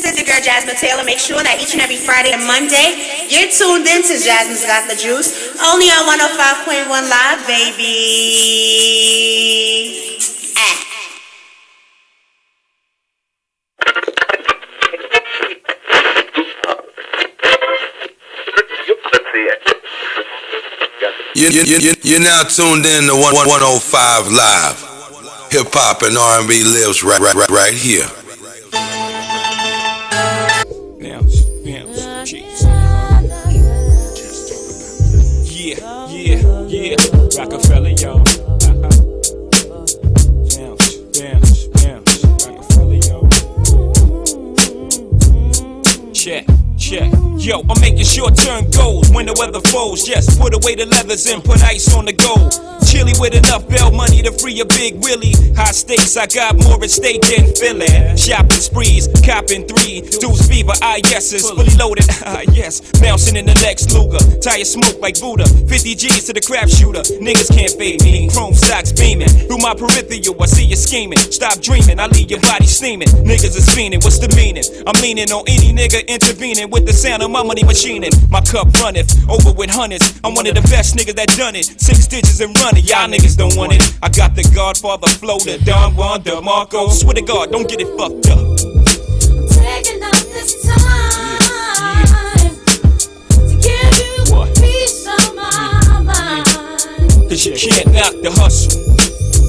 This is your girl Jasmine Taylor. Make sure that each and every Friday and Monday you're tuned in to Jasmine's Got the Juice, only on 105.1 Live, baby. You, you, you, you're now tuned in to 105 Live. Hip hop and R&B lives right, right, right here. When the weather falls. Yes, put away the leathers and put ice on the gold. Chilly with enough bail money to free a big Willie. High stakes, I got more at stake than Philly. Shopping sprees, copping three. Deuce fever, I yeses, fully loaded. Ah, yes, bouncing in the Lex Luger. Tire smoke like Buddha. 50 G's to the crap shooter. Niggas can't fade me. Chrome socks beaming. Through my peripheral, I see you scheming. Stop dreaming, I leave your body steaming. Niggas is fiending, what's the meaning? I'm leaning on any nigga intervening with the sound of my money machining. My cup runneth over with hundreds. I'm one of the best niggas that done it. Six digits and running, y'all niggas don't want it. I got the Godfather flow, the Don Juan, the Marco. Swear to God, don't get it fucked up. Taking up this time to give you peace of my. Cause you can't knock the hustle.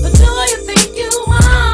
But do you think you are?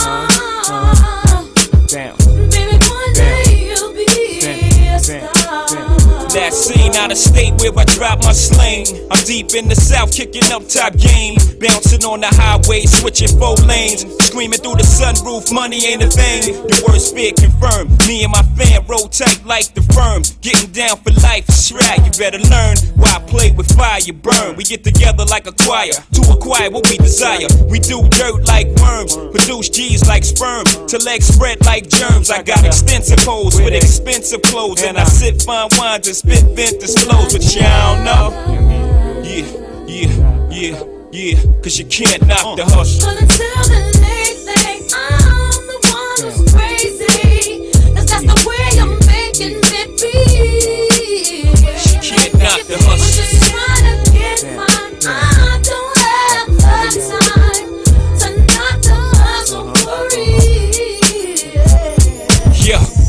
That scene out of state where I drop my sling. I'm deep in the south, kicking up top game. Bouncing on the highway, switching four lanes. Screaming through the sunroof, money ain't a thing. The worst fear confirmed. Me and my fam roll tight like the firm. Getting down for life, right. You better learn why play with fire, you burn. We get together like a choir to acquire what we desire. We do dirt like worms, produce G's like sperm. To legs spread like germs. I got extensive hoes with expensive clothes. And I sip fine wines and spit vintage flows. But y'all know. Yeah, yeah, yeah, yeah. Cause you can't knock the hustle. Until the late I'm the one who's crazy. 'Cause that's the way I'm making it feel. Can't knock the hustle.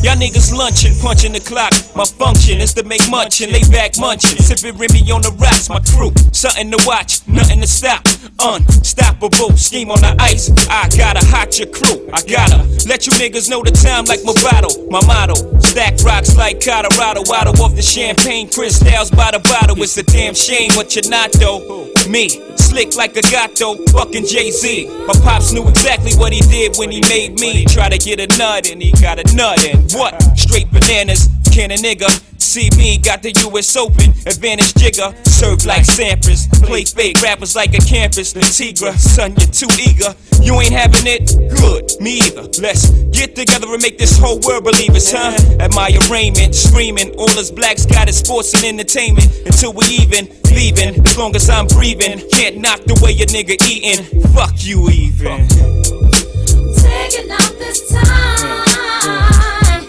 Y'all niggas lunching, punching the clock. My function is to make munch and lay back munching. Sipping Remy on the rocks, my crew. Something to watch, nothing to stop. Unstoppable, scheme on the ice. I gotta hot your crew. I gotta let you niggas know the time like my bottle. My motto, stack rocks like Colorado. Waddle off the champagne crystals by the bottle. It's a damn shame what you're not though. Me, slick like a gato, fucking Jay Z. My pops knew exactly what he did when he made me. Try to get a nut and he got a nut and what? Straight bananas. Can a nigga see me? Got the US Open, advantage jigger. Serve like Sampras. Play fake rappers like a campus. The Tigra, son, you're too eager. You ain't having it? Good, me either. Let's get together and make this whole world believe us, huh? At my arraignment, screaming. All us blacks got is sports and entertainment. Until we even leaving. As long as I'm breathing, can't knock the way a nigga eating. Fuck you, even. Taking out this time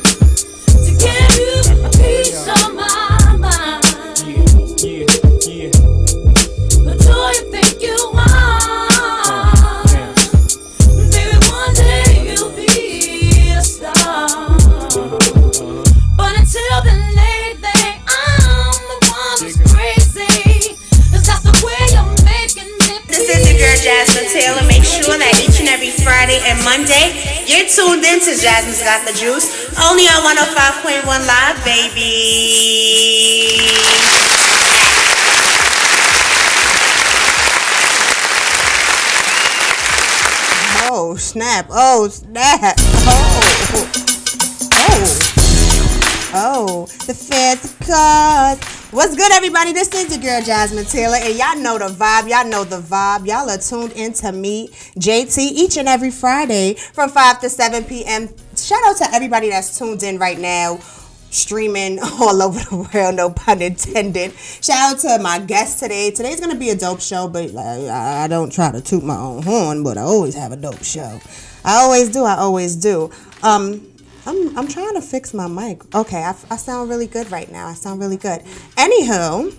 to give you girl Jasmine Taylor. Make sure that each and every Friday and Monday you're tuned in to Jasmine's Got the Juice, only on 105.1 Live, baby. Oh snap! Oh snap! Oh, oh, oh! The feds cause. What's good, everybody? This is your girl Jasmine Taylor, and y'all know the vibe. Y'all know the vibe. Y'all are tuned in to me, JT, each and every Friday from five to seven p.m. Shout out to everybody that's tuned in right now. Streaming all over the world, no pun intended. Shout out to my guest today. Today's gonna be a dope show, but like, I I don't try to toot my own horn, but I always have a dope show. I always do. I always do. Um, I'm I'm trying to fix my mic. Okay, I, I sound really good right now. I sound really good. Anywho,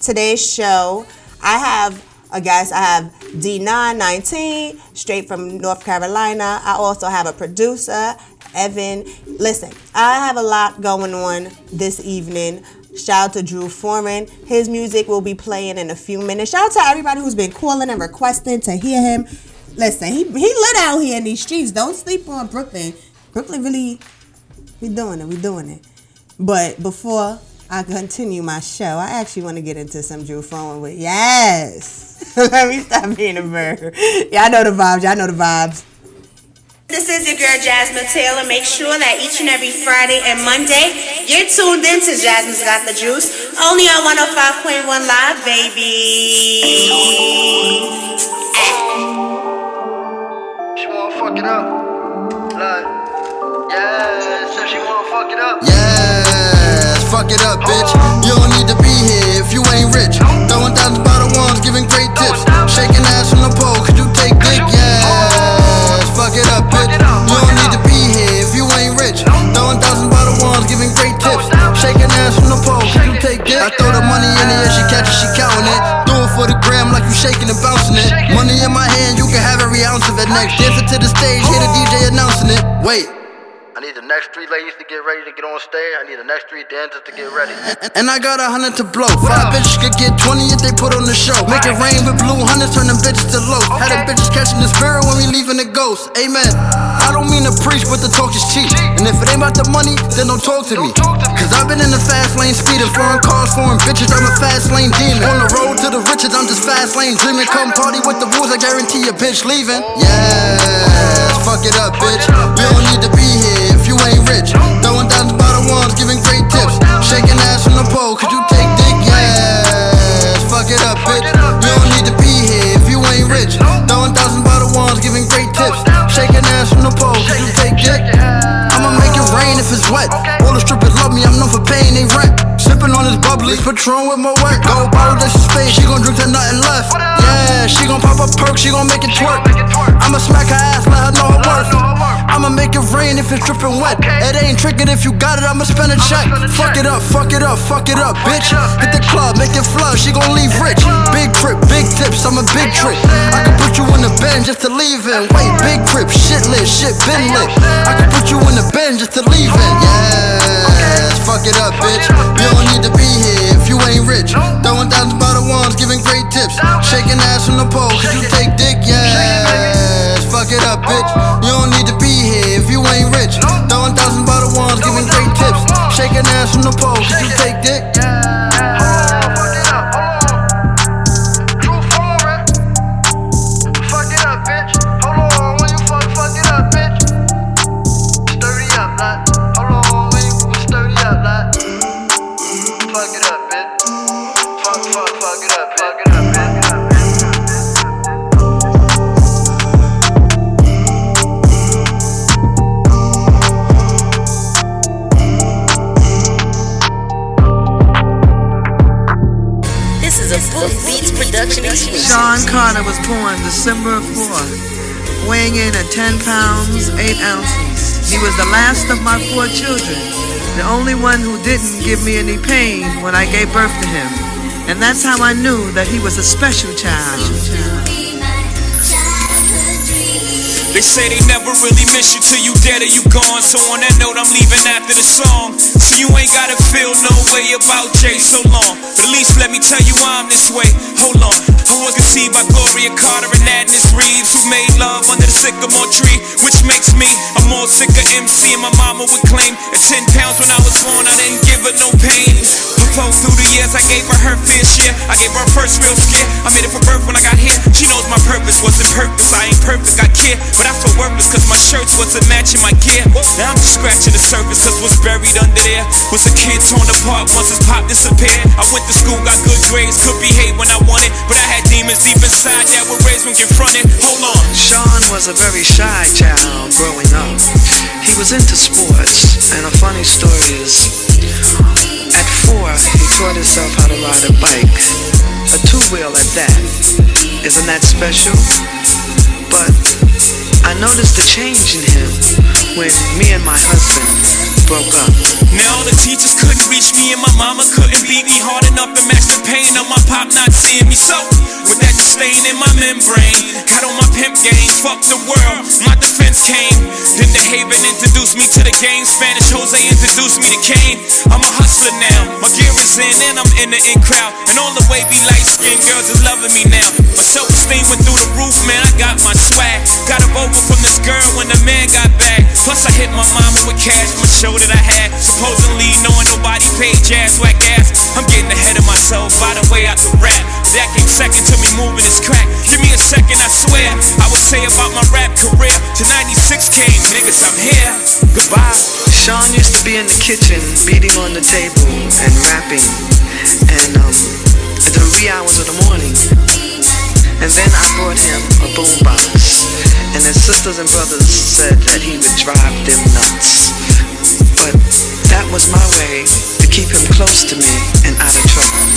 today's show, I have a guest. I have D919, straight from North Carolina. I also have a producer, Evan. Listen, I have a lot going on this evening. Shout out to Drew Foreman. His music will be playing in a few minutes. Shout out to everybody who's been calling and requesting to hear him. Listen, he, he lit out here in these streets. Don't sleep on Brooklyn. Brooklyn really, we doing it. We doing it. But before I continue my show, I actually want to get into some Drew Foreman with yes. Let me stop being a bird. Y'all know the vibes. Y'all know the vibes. This is your girl Jasmine Taylor. Make sure that each and every Friday and Monday you're tuned in to Jasmine's Got the Juice, only on 105.1 Live, baby. She wanna fuck it up. Like, yeah, said she wanna fuck it up. Yes, fuck it up, bitch. You don't need to be here if you ain't rich. Throwing thousands bottle ones, giving great tips. Shaking ass from the pole, could you take dick? Yes, fuck it up, bitch. You don't need to be here if you ain't rich. Throwing thousands bottle ones, giving great tips. Shaking ass from the pole, could you take dick? I throw the money in the air, she catch it, she counting it. Do it for the gram like you shaking and bouncing it. Money in my hand, you can have every ounce of it next. Dancing to the stage, hear the DJ announcing it. Wait. I need the next three ladies to get ready to get on stage. I need the next three dancers to get ready. And I got a hundred to blow. Five bitches could get 20 if they put on the show. Make it rain with blue hundreds, turn them bitches to low. Had them bitches catching the spirit when we leaving the ghost. Amen. I don't mean to preach, but the talk is cheap. And if it ain't about the money, then don't talk to me. Cause I've been in the fast lane speeding, foreign cars, foreign bitches. I'm a fast lane demon. On the road to the riches, I'm just fast lane dreaming. Come party with the rules, I guarantee your bitch leaving. Yes, fuck it up, bitch. You don't need to be here if you ain't rich. Throwing thousands bottle ones, giving great tips. Shaking ass from the pole, could you take dick? Yes, fuck it up, bitch. You don't need to be here if you ain't rich. Throwing thousands bottle ones, giving great tips. Shaking ass from the pole, could you take dick? I'ma make it rain if it's wet. All the strippers love me, I'm known for paying they rent. Sipping on this bubbly, Patron with my wet. Go bottle, that's space, she gon' drink till nothing left. Yeah, she gon' pop a perk, she gon' make it twerk. I'ma smack her ass, let her know her worth. I'ma make it rain if it's dripping wet. It ain't tricking if you got it, I'ma spend a check. Fuck it up, fuck it up, fuck it up, bitch. Hit the club, make it flood, she gon' leave rich. Big trip, big tips, I'm a big trick. I can put you in the bend just to leave in. Wait, big trip, shit lit, shit been lit. I can put you in the bend just to leave in. Yes, fuck it up, bitch. You don't need to be here if you ain't rich. Throwing thousands by the ones, giving great tips. Shaking ass from the pole, could you take dick? Yes, Carter was born December 4, weighing in at 10 pounds, 8 ounces. He was the last of my four children, the only one who didn't give me any pain when I gave birth to him. And that's how I knew that he was a special child. They say they never really miss you till you dead or you gone. So on that note, I'm leaving after the song. So you ain't gotta feel no way about Jay so long. But at least let me tell you why I'm this way. Hold on. I was conceived by Gloria Carter and Adnis Reeves, who made love under the sycamore tree, which makes me a more sicker MC. And my mama would claim at 10 pounds when I was born, I didn't give her no pain. But through the years, I gave her her fair share. I gave her first real scare. I made it for birth when I got here. She knows my purpose wasn't purpose. I ain't perfect, I care. But I feel worthless cause my shirts wasn't matching my gear. Now I'm just scratching the surface cause what's buried under there was a kid torn apart once his pop disappeared. I went to school, got good grades, could behave when I wanted. But I had demons deep inside that were raised when confronted. Hold on. Sean was a very shy child growing up. He was into sports, and a funny story is at four, he taught himself how to ride a bike. A two wheel at that. Isn't that special? But I noticed the change in him when me and my husband broke up. Now the teachers couldn't reach me and my mama couldn't beat me hard enough to match the pain of my pop not seeing me. So, with that stain in my membrane, got on my pimp game, fuck the world, my defense came. Then the Haven introduced me to the game, Spanish Jose introduced me to Kane. I'm a hustler now, my gear is in and I'm in the in crowd. And all the wavy light skinned girls is loving me now. My self esteem went through the roof, man, I got my swag. Got a vocal from this girl when the man got back. Plus I hit my mama with cash my show that I had. Supposedly knowing nobody paid jazz whack ass. I'm getting ahead of myself by the way I can rap. That came second to me moving this crack. Give me a second, I swear. I would say about my rap career. To 96 came, niggas, I'm here. Goodbye. Sean used to be in the kitchen, beating on the table and rapping, and um, at the wee hours of the morning. And then I brought him a boombox, and his sisters and brothers said that he would drive them nuts. That was my way to keep him close to me and out of trouble.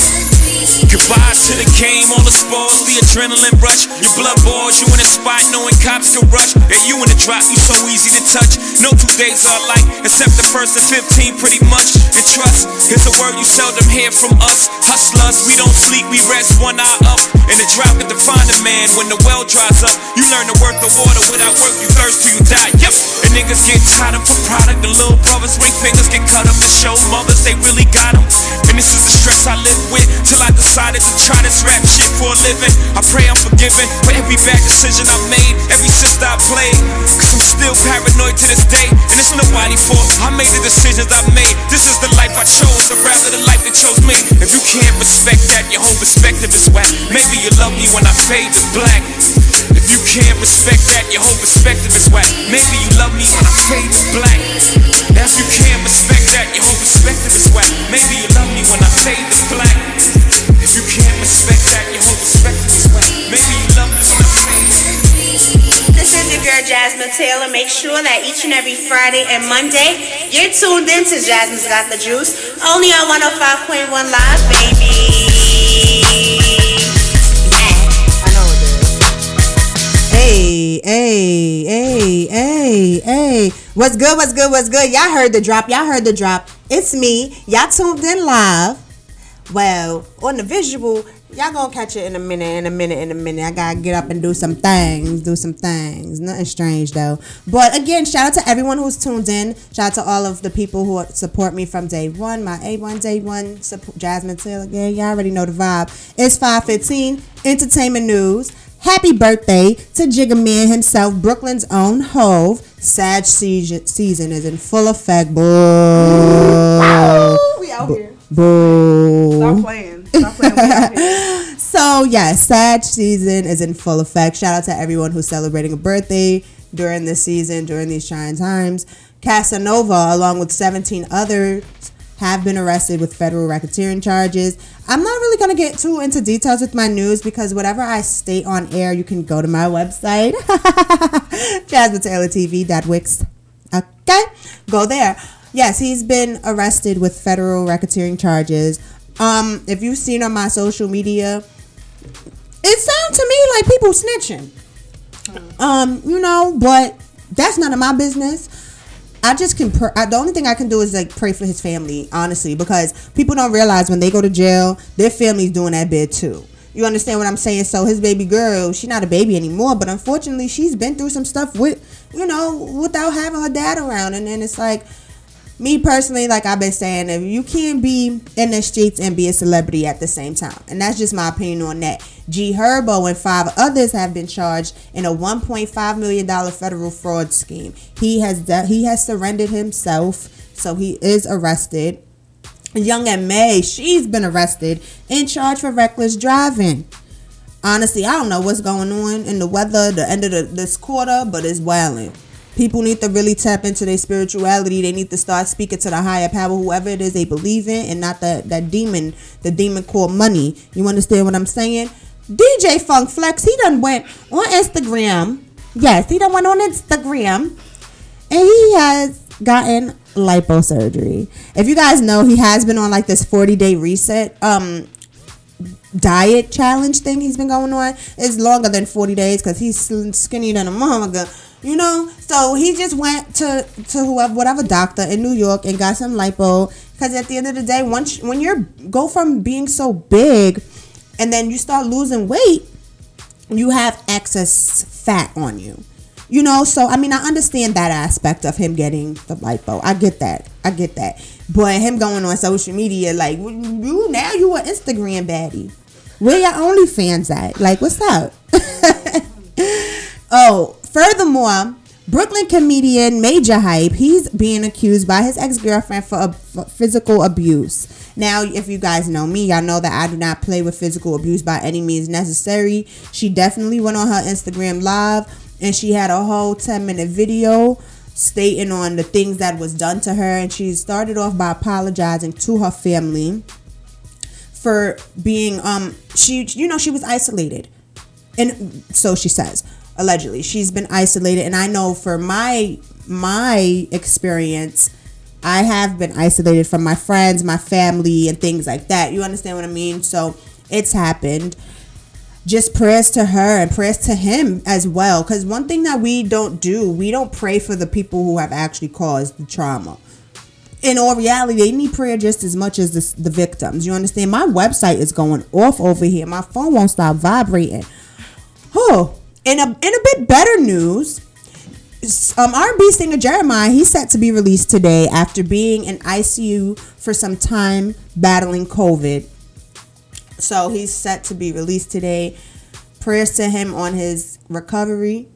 Goodbye to the game, all the spoils, the adrenaline rush. Your blood boils, you in a spot knowing cops can rush. And you in the drop, you so easy to touch. No two days are alike, except the first of 15, pretty much. And trust is a word you seldom hear from us. Hustlers, we don't sleep, we rest one eye up. And the drought can define a man when the well dries up. You learn to work the water without work, you thirst till you die. Yep. And niggas get tied up for product. The little brothers, ring fingers get cut up to show mothers they really got them. And this is the stress I live with till I decided to try this rap shit for a living. I pray I'm forgiven for every bad decision I made, every sister I played. Cause I'm still paranoid to this day. And it's nobody's fault. I made the decisions I made. This is the life I chose, or rather the life that chose me. If you can't respect that, your whole perspective is whack. Maybe you love me when I fade to black. If you can't respect that, your whole perspective is whack. Maybe you love me when I fade to black. If you can't respect that, your whole perspective is whack. Maybe you love me when I fade to black. If you can't respect that, your whole perspective is whack. Maybe you love me when I fade to This is your girl Jasmine Taylor. Make sure that each and every Friday and Monday you're tuned in to Jasmine's Got the Juice, only on 105.1 Live, baby. I know it is. Hey, hey, hey, hey, hey. What's good? What's good? What's good? Y'all heard the drop. Y'all heard the drop. It's me. Y'all tuned in live. Well, on the visual, y'all gonna catch it in a minute, in a minute, in a minute. I gotta get up and do some things, do some things. Nothing strange though. But again, shout out to everyone who's tuned in. Shout out to all of the people who support me from day one. My A1, day one, support Jasmine Taylor. Yeah, y'all already know the vibe. It's 515 Entertainment News. Happy birthday to Jigga Man himself, Brooklyn's own Hove. Sag season, season is in full effect. Boo. We out here. Boo. Stop playing. Stop playing. We out here. So yes, Sag season is in full effect. Shout out to everyone who's celebrating a birthday during this season, during these trying times. Casanova, along with 17 others, have been arrested with federal racketeering charges. I'm not really gonna get too into details with my news because whatever I state on air, you can go to my website, JasmineTaylorTV.wix. Okay, go there. Yes, he's been arrested with federal racketeering charges. Um, if you've seen on my social media, it sounds to me like people snitching. Um, you know, but that's none of my business. I just can. Pr- I, the only thing I can do is like pray for his family, honestly, because people don't realize when they go to jail, their family's doing that bit too. You understand what I'm saying? So his baby girl, she's not a baby anymore, but unfortunately, she's been through some stuff with, you know, without having her dad around, and then it's like, me personally, like I've been saying, if you can't be in the streets and be a celebrity at the same time, and that's just my opinion on that. G Herbo and five others have been charged in a 1.5 million dollar federal fraud scheme. He has de- he has surrendered himself, so he is arrested. Young M.A, she's been arrested and charged for reckless driving. Honestly, I don't know what's going on in the weather, the end of the, this quarter, but it's wilding. People need to really tap into their spirituality. They need to start speaking to the higher power, whoever it is they believe in, and not that that demon, the demon called money. You understand what I'm saying? DJ Funk Flex, he done went on Instagram. Yes, he done went on Instagram, and he has gotten liposurgery. If you guys know, he has been on like this 40 day reset. Um, diet challenge thing he's been going on It's longer than 40 days because he's skinny than a motherfucker. You know, so he just went to to whoever, whatever doctor in New York and got some lipo. Because at the end of the day, once when you're go from being so big, and then you start losing weight, you have excess fat on you. You know, so I mean, I understand that aspect of him getting the lipo. I get that. I get that. But him going on social media, like you now, you an Instagram baddie. Where your OnlyFans at? Like, what's up? oh, furthermore, Brooklyn comedian Majah Hype, he's being accused by his ex girlfriend for, ab- for physical abuse. Now, if you guys know me, y'all know that I do not play with physical abuse by any means necessary. She definitely went on her Instagram live and she had a whole 10 minute video stating on the things that was done to her. And she started off by apologizing to her family for being um she you know she was isolated and so she says allegedly she's been isolated and i know for my my experience i have been isolated from my friends my family and things like that you understand what i mean so it's happened just prayers to her and prayers to him as well because one thing that we don't do we don't pray for the people who have actually caused the trauma in all reality, they need prayer just as much as the, the victims. You understand? My website is going off over here. My phone won't stop vibrating. Oh, in a in a bit better news, um, R&B singer Jeremih he's set to be released today after being in ICU for some time battling COVID. So he's set to be released today. Prayers to him on his recovery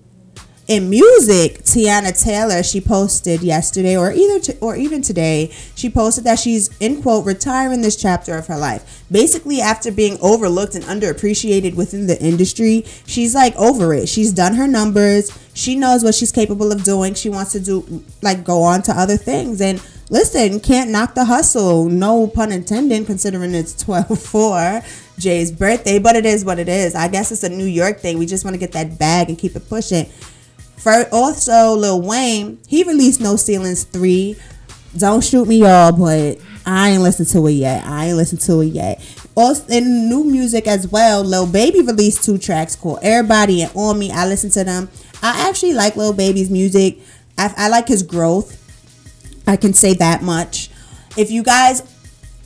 in music, Teyana Taylor, she posted yesterday or either to, or even today, she posted that she's in quote retiring this chapter of her life. Basically, after being overlooked and underappreciated within the industry, she's like over it. She's done her numbers. She knows what she's capable of doing. She wants to do like go on to other things and listen, can't knock the hustle. No pun intended, considering it's 12 4 Jay's birthday, but it is what it is. I guess it's a New York thing. We just want to get that bag and keep it pushing. For also Lil Wayne, he released No Ceilings 3. Don't shoot me y'all, but I ain't listened to it yet. I ain't listened to it yet. Also in new music as well, Lil Baby released two tracks called Everybody and On Me. I listened to them. I actually like Lil Baby's music. I, I like his growth. I can say that much. If you guys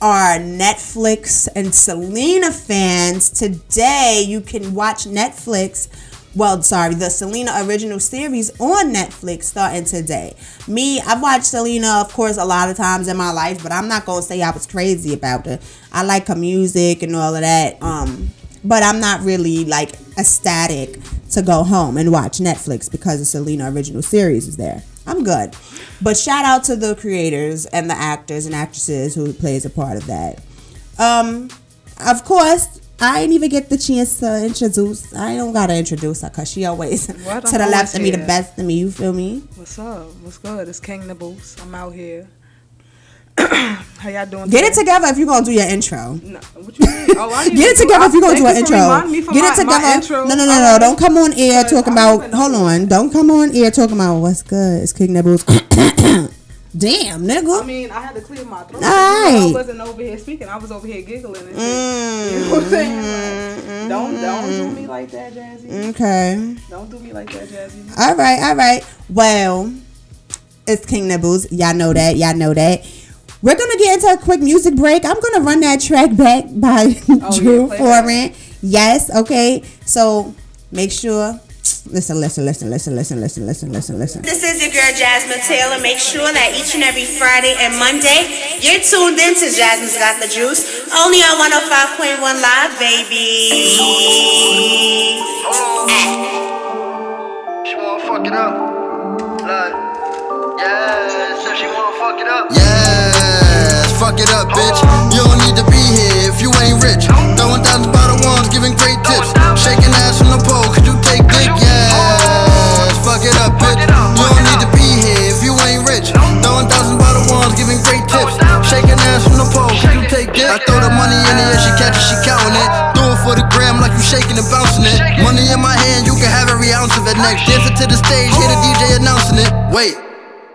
are Netflix and Selena fans, today you can watch Netflix well, sorry, the Selena original series on Netflix starting today. Me, I've watched Selena, of course, a lot of times in my life, but I'm not gonna say I was crazy about her. I like her music and all of that. Um, but I'm not really like ecstatic to go home and watch Netflix because the Selena original series is there. I'm good. But shout out to the creators and the actors and actresses who plays a part of that. Um, of course, I didn't even get the chance to introduce. I don't gotta introduce her because she always to the left of me, the best of me. You feel me? What's up? What's good? It's King Nibbles. I'm out here. How y'all doing? Get it together if you're gonna do your intro. No, what you mean? Oh, I Get it together if you're gonna do an intro. Get my- it together. No, no, no, no. Don't come on air talking about. Hold on. Don't come on air talking about what's good. It's King Nibbles. Damn, nigga. I mean, I had to clear my throat. I wasn't over here speaking. I was over here giggling and shit. You know mm-hmm. what I'm saying? Like, mm-hmm. don't don't do me like that, Jazzy. Okay. Don't do me like that, Jazzy. All right, all right. Well, it's King Nibbles. Y'all know that. Y'all know that. We're gonna get into a quick music break. I'm gonna run that track back by oh, Drew play Foreman. Yes, okay. So make sure. Listen, listen, listen, listen, listen, listen, listen, listen, listen. This is your girl Jasmine Taylor. Make sure that each and every Friday and Monday you're tuned in to Jasmine's Got the Juice, only on 105.1 Live, baby. She wanna fuck it up. Like, yeah, so she wanna fuck it up. Yes, fuck it up, bitch. You don't need to be here if you ain't rich. Throwing shaking and bouncing it. Money in my hand, you can have every ounce of it next. Dancing to the stage, hear the DJ announcing it. Wait.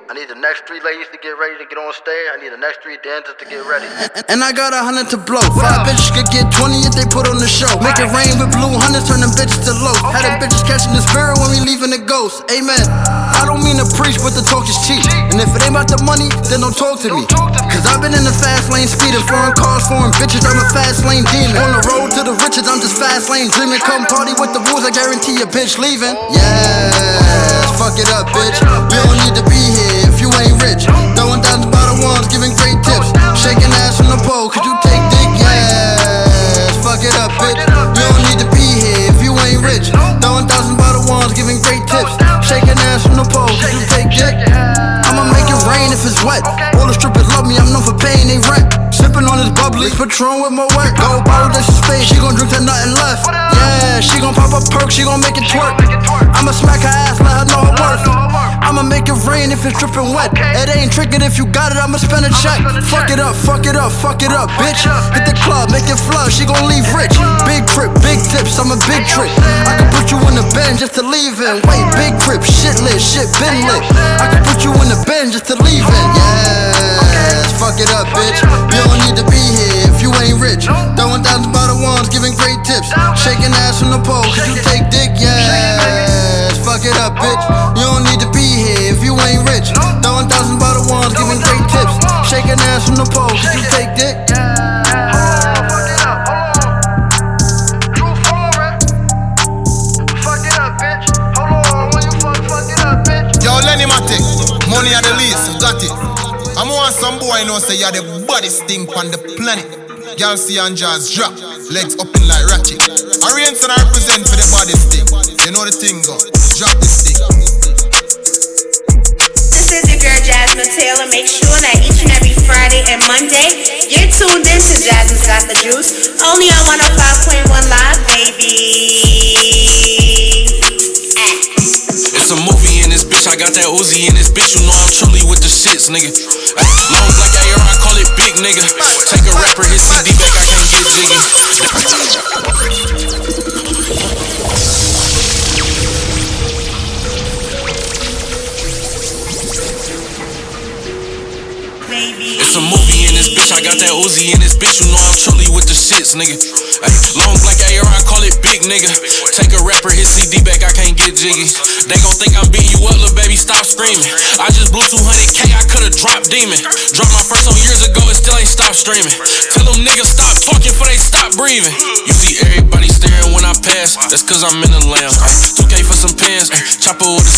I need the next three ladies to get ready to get on stage. I need the next three dancers to get ready. And I got a hundred to blow. Five bitches could get 20 if they put on the show. Make it rain with blue hundreds, turn them bitches to low. Had them bitches catching the spirit when we leaving the ghost. Amen. I don't mean to preach, but the talk is cheap. And if it ain't about the money, then don't talk to me. Cause I've been in the fast lane speeding, foreign cars, foreign bitches. I'm a fast lane demon. On the road to the riches, I'm just fast lane dreaming. Come party with the rules, I guarantee a bitch leaving. Yeah, fuck it up, bitch. We don't need to be here if you ain't rich. Throwing down the bottle ones, giving great tips. Shaking ass from the pole, could you take dick? Yes, fuck it up, bitch. You don't need to be here if you ain't rich. Throwing thousand bottle ones, giving great tips. Shaking the pole, you take dick? I'ma make it rain if it's wet. All the strippers love me, I'm known for paying they rent. This Patron with my wet. Go bottle that she space, she gon' drink till nothing left. Yeah, she gon' pop a perk, she gon' make it twerk. I'ma smack her ass, let her know her worth. I'ma make it rain if it's dripping wet. It ain't tricking if you got it, I'ma spend a check. Fuck it up, fuck it up, fuck it up, bitch. Hit the club, make it flood, she gon' leave rich. Big trip, big tips, I'm a big trick. I can put you in the bend just to leave in. Wait, big crib, shit lit, shit been lit. I can put you in the bend just to leave in. Yes, fuck it up, bitch. You don't need to be here if you ain't rich. Throwing thousands by the ones, giving great tips. Shaking ass from the pole, could you take dick? Yes, know say you're the baddest thing on the planet. Y'all see and jazz drop, legs up in like ratchet. Orients and I represent for the baddest thing. You know the thing go, drop this thing. This is your girl Jasmine Taylor. Make sure that each and every Friday and Monday you're tuned in to Jasmine's Got the Juice. Only on 105.1 Live, baby. It's a movie in this bitch. I got that Uzi in this bitch. You know I'm truly with the shits, nigga. Long black air, I call it big nigga. Take a rapper, his CD back, I can't get jiggy. It's a movie. I got that Uzi in this bitch. You know I'm truly with the shits, nigga. Ay, long black air, I call it big nigga. Take a rapper, his CD back, I can't get jiggy. They gon' think I'm beating you up, little baby. Stop screaming. I just blew 200k, I could've dropped demon. Dropped my first song years ago, it still ain't stopped streaming. Tell them niggas stop talking before they stop breathing. You see everybody staring when I pass, that's cause I'm in the lamb. Ay, 2k for some ay, chopper with a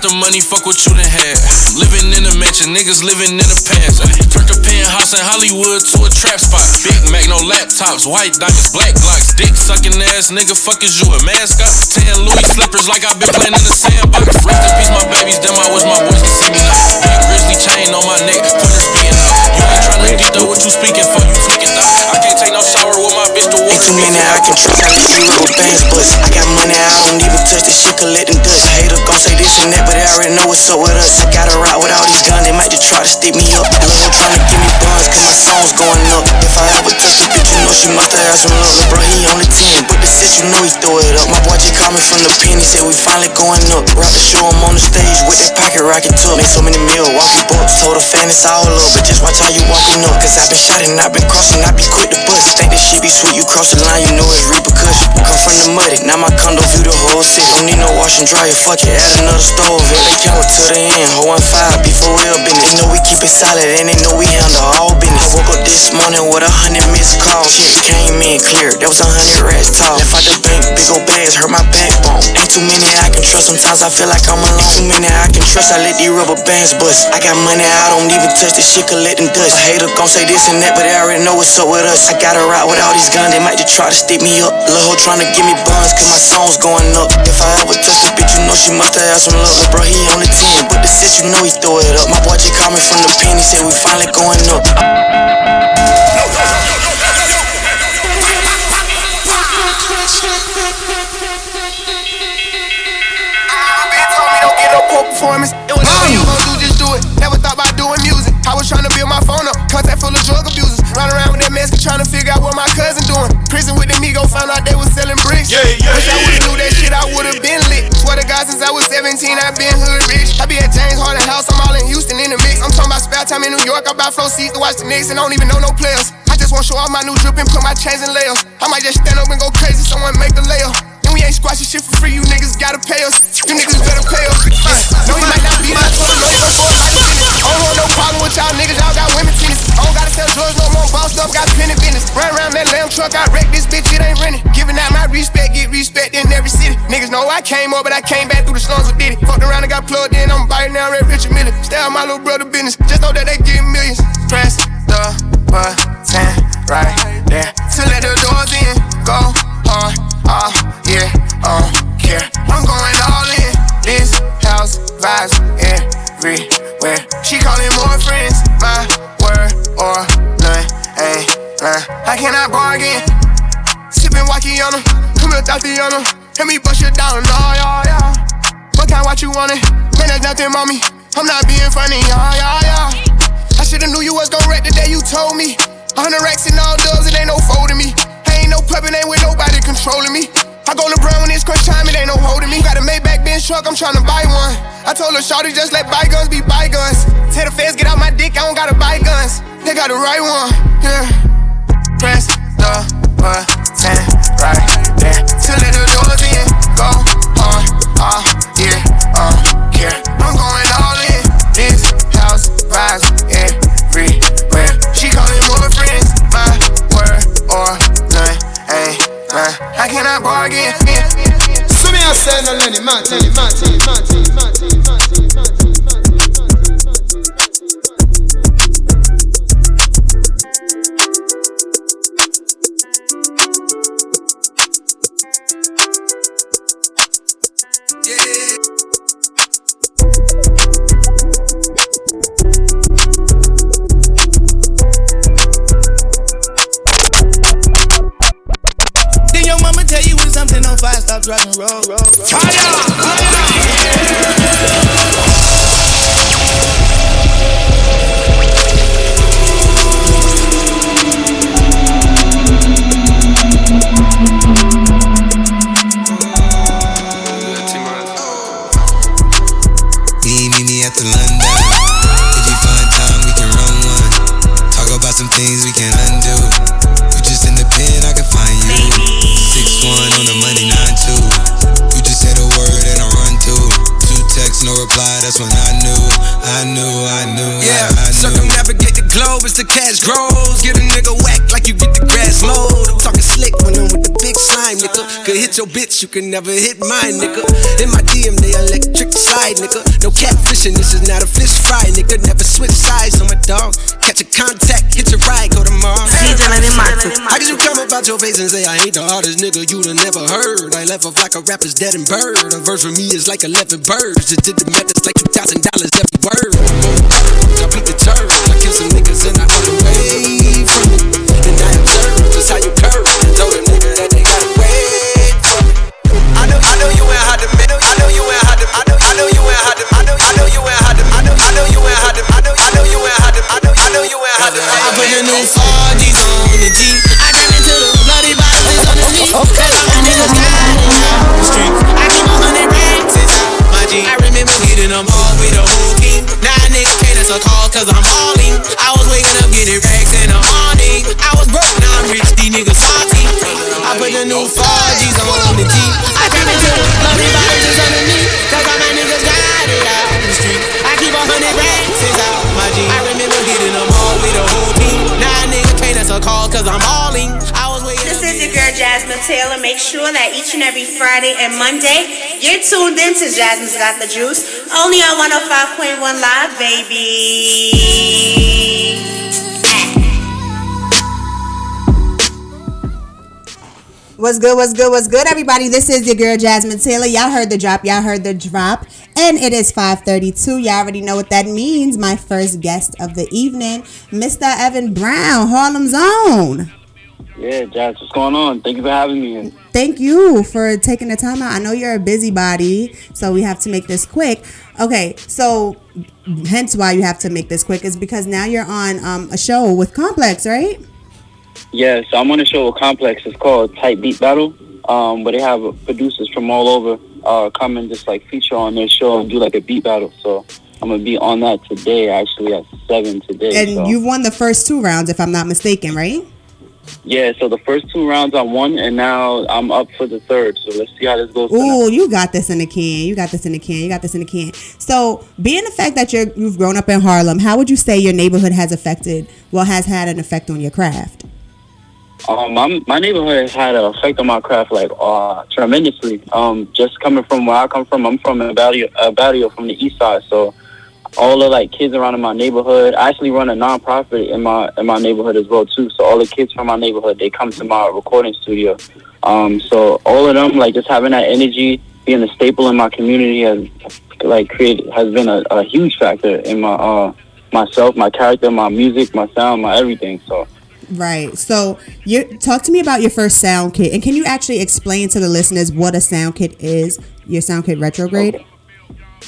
the money? Fuck what you done had. Living in a mansion, niggas living in the past. Turned the penthouse in Hollywood to a trap spot. Big Mac, no laptops, white diamonds, black glocks, dick sucking ass nigga. Fuck is you a mascot? Ten Louis flippers like i been playing in the sandbox. Rest in peace, my babies. Them I wish my boys could see me. Big grizzly chain on my neck, pointer speaking out. You ain't tryna get the what you speaking for, you too many I can trust, I you little bands but I got money, I don't even touch this shit, collecting dust. Hater gon' say this and that, but they already know what's up with us. I gotta rock with all these guns, they might just try to stick me up. Love Lil' tryna give me buns, cause my song's going up. If I ever touch this bitch, you know she must have had some love. Bro, he only 10, but the set, you know he throw it up. My boy just called me from the pen, he said we finally going up. Rock the show, I'm on the stage with that pocket rocket tuck. Made so many Milwaukee bucks, told the fan it's all up. But just watch how you walking up, cause I been shot and I been crossing, I be quick to bust. Think this shit be sweet, you cross the line, you know it's repercussion. Come from the muddy, now my condo view the whole city. Don't need no wash and dryer, fuck it, add another stove. Yeah, they count to the end, hoe and five, before real business. They know we keep it solid, and they know we handle all business. I woke up this morning with a hundred missed calls. Shit came in clear, that was a hundred rats tall. Left out the bank, big old bags, hurt my backbone. Ain't too many I can trust, sometimes I feel like I'm alone. Ain't too many I can trust, I let these rubber bands bust. I got money, I don't even touch this shit, collecting dust. A hater gon' say this and that, but they already know what's up with us. I gotta ride with all these guns, they might just try to stick me up. Lil' hoe tryna give me buns, cause my song's going up. If I ever touch this bitch, you know she must have some love. Lil' bro, he on the 10, but the set, you know he throw it up. My boy just called me from the pen, he said we finally going up. performance. It was never you gon' do, just do it. Never thought about doing music. I was tryna build my phone up, contact full of drug abusers. Run around with that mask tryna figure out prison with the Migo, found out they was selling bricks. Yeah, yeah, Wish I would've knew that shit, I would've been lit. Swear to God, since I was 17, I been hood rich. I be at James Harden house, I'm all in Houston in the mix. I'm talking about spare time in New York, I buy flow seats to watch the Knicks and I don't even know no players. I just want to show off my new drip and put my chains in layers. I might just stand up and go crazy, someone make a layup. And we ain't squashing shit for free, you niggas gotta pay us. You niggas better pay us. Uh, no, he might not be my total, gon' for a of. I don't want no problem with y'all niggas, y'all got women tennis. I don't gotta sell drugs no more, bossed up, got plenty business. Run around that lamb truck, I wreck this bitch, it ain't renting. Giving out my respect, get respect in every city. Niggas know I came up, but I came back through the slums with Diddy. Fucked around and got plugged in, I'm biting down Red Richard Mille. Stay out my little brother business, just know that they getting millions. Press the button right there to let the doors in. Go hard, uh, yeah, uh, care. I'm going all in. This house vibes everywhere. She calling more friends, my word or none. Ain't none. I cannot bargain. Sipping Wakiana, come with them. Let me bust it down, oh, yeah, yeah. What kind what you want it? Man, there's nothing, mommy. I'm not being funny, yeah, yeah, yeah. I shoulda knew you was gon' wreck the day you told me. Hundred racks and all dubs, it ain't no folding me. Ain't no puppet, ain't with nobody controlling me. I go LeBron when it's crunch time, it ain't no holding me. Got a Maybach Benz truck, I'm tryna buy one. I told her, Shawty, just let bygones be bygones. Tell the feds, get out my dick, I don't gotta buy guns. They got the right one, yeah. Press the button right there. To let the doors in, go on, uh, yeah, uh, care. I'm going none. I cannot bargain. So me I say no Lenny Martin, Martin, Martin, Martin, Martin, Martin. Something stop driving roll, roll, roll. Me, knew, I knew. Yeah, I, I circumnavigate the globe as the cash grows. Get a nigga whack like you get the grass mowed. I'm talking slick when I'm with the big slime, nigga. Could hit your bitch, you can never hit mine, nigga. In my DM, they electric slide, nigga. No catfishing, this is not a fish fry, nigga. Never switch sides on my dog. Catch a contact, hit your ride, go to Mars. CJ Lenny Martin. How could you come about your face and say I ain't the hardest nigga you'd have never heard? I left off like a rapper's dead and bird. A verse for me is like 11 birds. Just did the math, it's like $2,000 every word. New 4Gs on the G. in to Jasmine's Got the Juice, only on 105.1 Live, baby. What's good? What's good? What's good, everybody? This is your girl Jasmine Taylor. Y'all heard the drop. Y'all heard the drop, and it is 5:32. Y'all already know what that means. My first guest of the evening, Mr. Evan Brown, Harlem's own. Yeah, Jazz, what's going on? Thank you for having me. Thank you for taking the time out. I know you're a busybody, so we have to make this quick. Okay, so hence why you have to make this quick is because now you're on um, a show with Complex, right? Yeah, so I'm on a show with Complex. It's called Tight Beat Battle. Um, where they have producers from all over uh, come and just like feature on their show and do like a beat battle. So I'm gonna be on that today, actually at seven today. And so. you won the first two rounds, if I'm not mistaken, right? Yeah, so the first two rounds I won, and now I'm up for the third. So let's see how this goes. Ooh, you got this in the can. You got this in the can. You got this in the can. So, being the fact that you're you've grown up in Harlem, how would you say your neighborhood has affected, well, has had an effect on your craft? Um, my, my neighborhood has had an effect on my craft like uh, tremendously. Um, just coming from where I come from, I'm from a barrio, a barrio from the east side. So all the like kids around in my neighborhood, I actually run a nonprofit in my in my neighborhood as well too. So all the kids from my neighborhood, they come to my recording studio. Um, so all of them, like just having that energy, being a staple in my community has like created has been a, a huge factor in my uh myself, my character, my music, my sound, my everything. So. Right. So, you talk to me about your first sound kit, and can you actually explain to the listeners what a sound kit is? Your sound kit retrograde.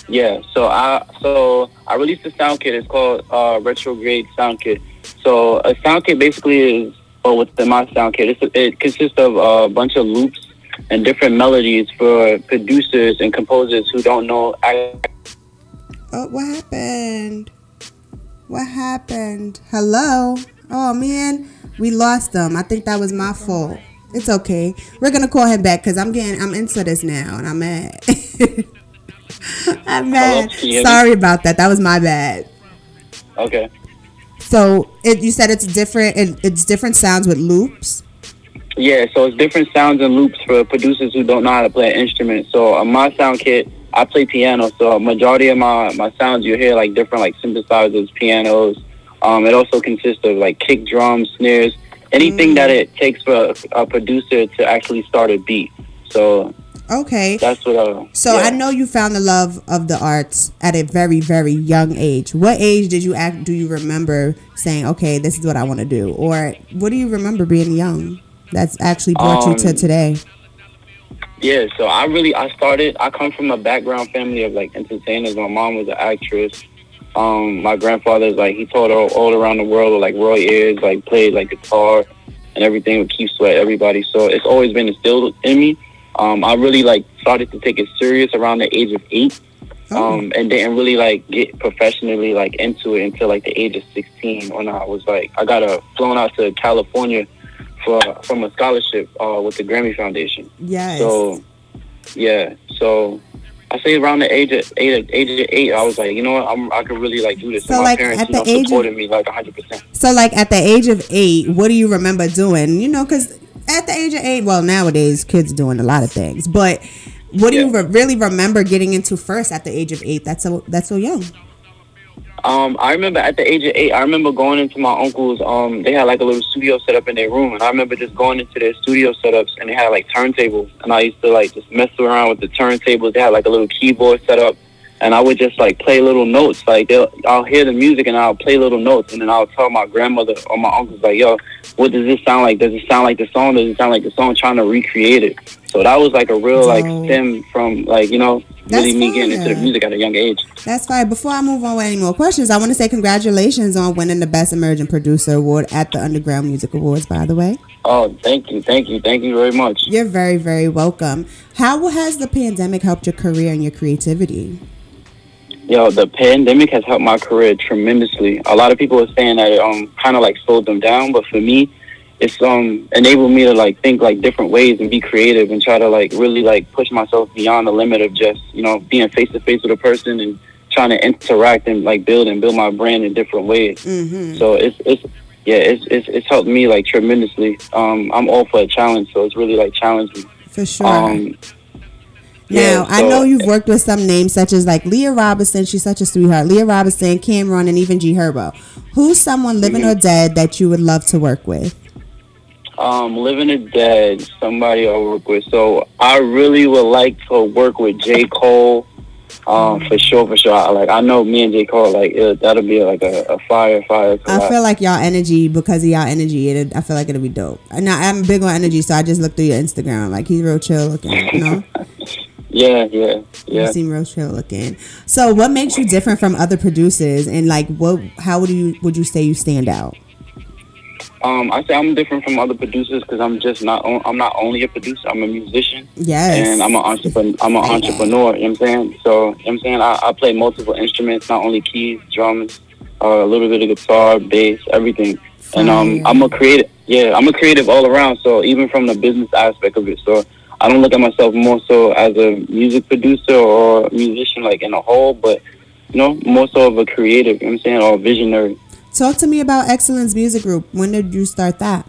Yeah, so I so I released a sound kit. It's called uh, Retrograde Sound Kit. So a sound kit basically is, well, within my sound kit, it's, it consists of a bunch of loops and different melodies for producers and composers who don't know. Oh, what happened? What happened? Hello. Oh man, we lost them. I think that was my fault. It's okay. We're gonna call him back because I'm getting I'm into this now and I'm mad. I'm mad. Sorry about that. That was my bad. okay. So it, you said it's different. It, it's different sounds with loops. Yeah, so it's different sounds and loops for producers who don't know how to play an instrument. So on my sound kit, I play piano. So a majority of my, my sounds you hear like different like synthesizers, pianos. Um, it also consists of like kick drums, snares, anything that it takes for a, a producer to actually start a beat. So Okay. that's what. Uh, So yeah. I know you found the love of the arts at a very, very young age. What age did you act? Do you remember saying, "Okay, this is what I want to do," or what do you remember being young that's actually brought you to Um, today? Yeah, so I really I started I come from a background family of like entertainers. My mom was an actress. Um, my grandfather's like he toured all, all around the world with like Roy Ayers, like played like guitar and everything with Keith Sweat, everybody. So it's always been instilled in me. Um, I really like started to take it serious around the age of eight. Um, and didn't really like get professionally like into it until like the age of sixteen when I was like I got a flown out to California for from a scholarship uh, with the Grammy Foundation. Yes. So, yeah. So, I say around the age of eight, age of eight, I was like, you know what, I'm, I could really like do this. So, and my like, parents, at you know, the age of- supported me like 100. percent So, like at the age of eight, what do you remember doing? You know, because at the age of eight, well, nowadays kids doing a lot of things, but what do you re- really remember getting into first at the age of eight? That's so that's so young. Um, I remember at the age of eight, I remember going into my uncle's. Um, they had like a little studio set up in their room, and I remember just going into their studio setups, and they had like turntables, and I used to like just mess around with the turntables. They had like a little keyboard set up, and I would just like play little notes. Like I'll hear the music, and I'll play little notes, and then I'll tell my grandmother or my uncles like, "Yo, what does this sound like? Does it sound like the song? Does it sound like the song?" Trying to recreate it. So that was like a real like stem from like you know really me getting into the music at a young age. That's fine. Before I move on with any more questions, I want to say congratulations on winning the Best Emerging Producer Award at the Underground Music Awards, by the way. Oh, thank you, thank you, thank you very much. You're very, very welcome. How has the pandemic helped your career and your creativity? Yo, the pandemic has helped my career tremendously. A lot of people are saying that it um kind of like slowed them down, but for me, it's um enabled me to like think like different ways and be creative and try to like really like push myself beyond the limit of just you know being face to face with a person and trying to interact and like build and build my brand in different ways. Mm-hmm. So it's it's yeah, it's it's it's helped me like tremendously. Um, I'm all for a challenge, so it's really like challenged me. For sure. Um, Now, yeah, I know you've worked with some names such as like Leah Robinson. She's such a sweetheart. Leah Robinson, Cameron, and even G Herbo. Who's someone living or dead that you would love to work with? Um, living or dead, somebody I work with. So I really would like to work with J. Cole. Um, for sure, for sure. I, like I know me and J. Cole, like it, that'll be like a, a fire, fire. I feel like y'all energy because of y'all energy. It, I feel like it'll be dope. Now I'm big on energy, so I just looked through your Instagram. Like he's real chill looking. You know, yeah, yeah, yeah. you seem real chill looking. So, what makes you different from other producers? And like, what? How would you would you say you stand out? Um, I say I'm different from other producers because I'm just not. On, I'm not only a producer. I'm a musician. Yes. And I'm an entrepreneur. I'm an entrepreneur. You know what I'm saying? So you know what I'm saying I, I play multiple instruments, not only keys, drums, uh, a little bit of guitar, bass, everything. And um, I'm a creative. Yeah, I'm a creative all around. So even from the business aspect of it, so I don't look at myself more so as a music producer or musician like in a whole, but you know, more so of a creative. You know what I'm saying, or a visionary. Talk to me about Excellence Music Group. When did you start that?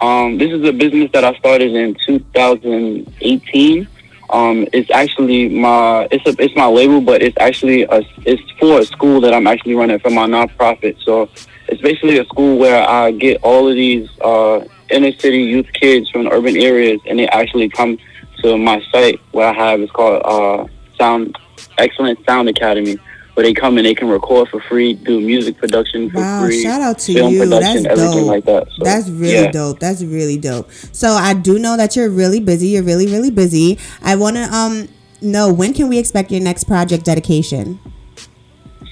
Um, this is a business that I started in 2018. Um, it's actually my it's a it's my label, but it's actually a it's for a school that I'm actually running for my nonprofit. So it's basically a school where I get all of these uh, inner city youth kids from urban areas, and they actually come to my site where I have it's called uh, Sound Excellent Sound Academy. Where they come and they can record for free, do music production for Wow, free, shout out to film you. production, That's everything dope. like that. So, That's really yeah. dope. That's really dope. So I do know that you're really busy. You're really, really busy. I want to um know when can we expect your next project dedication?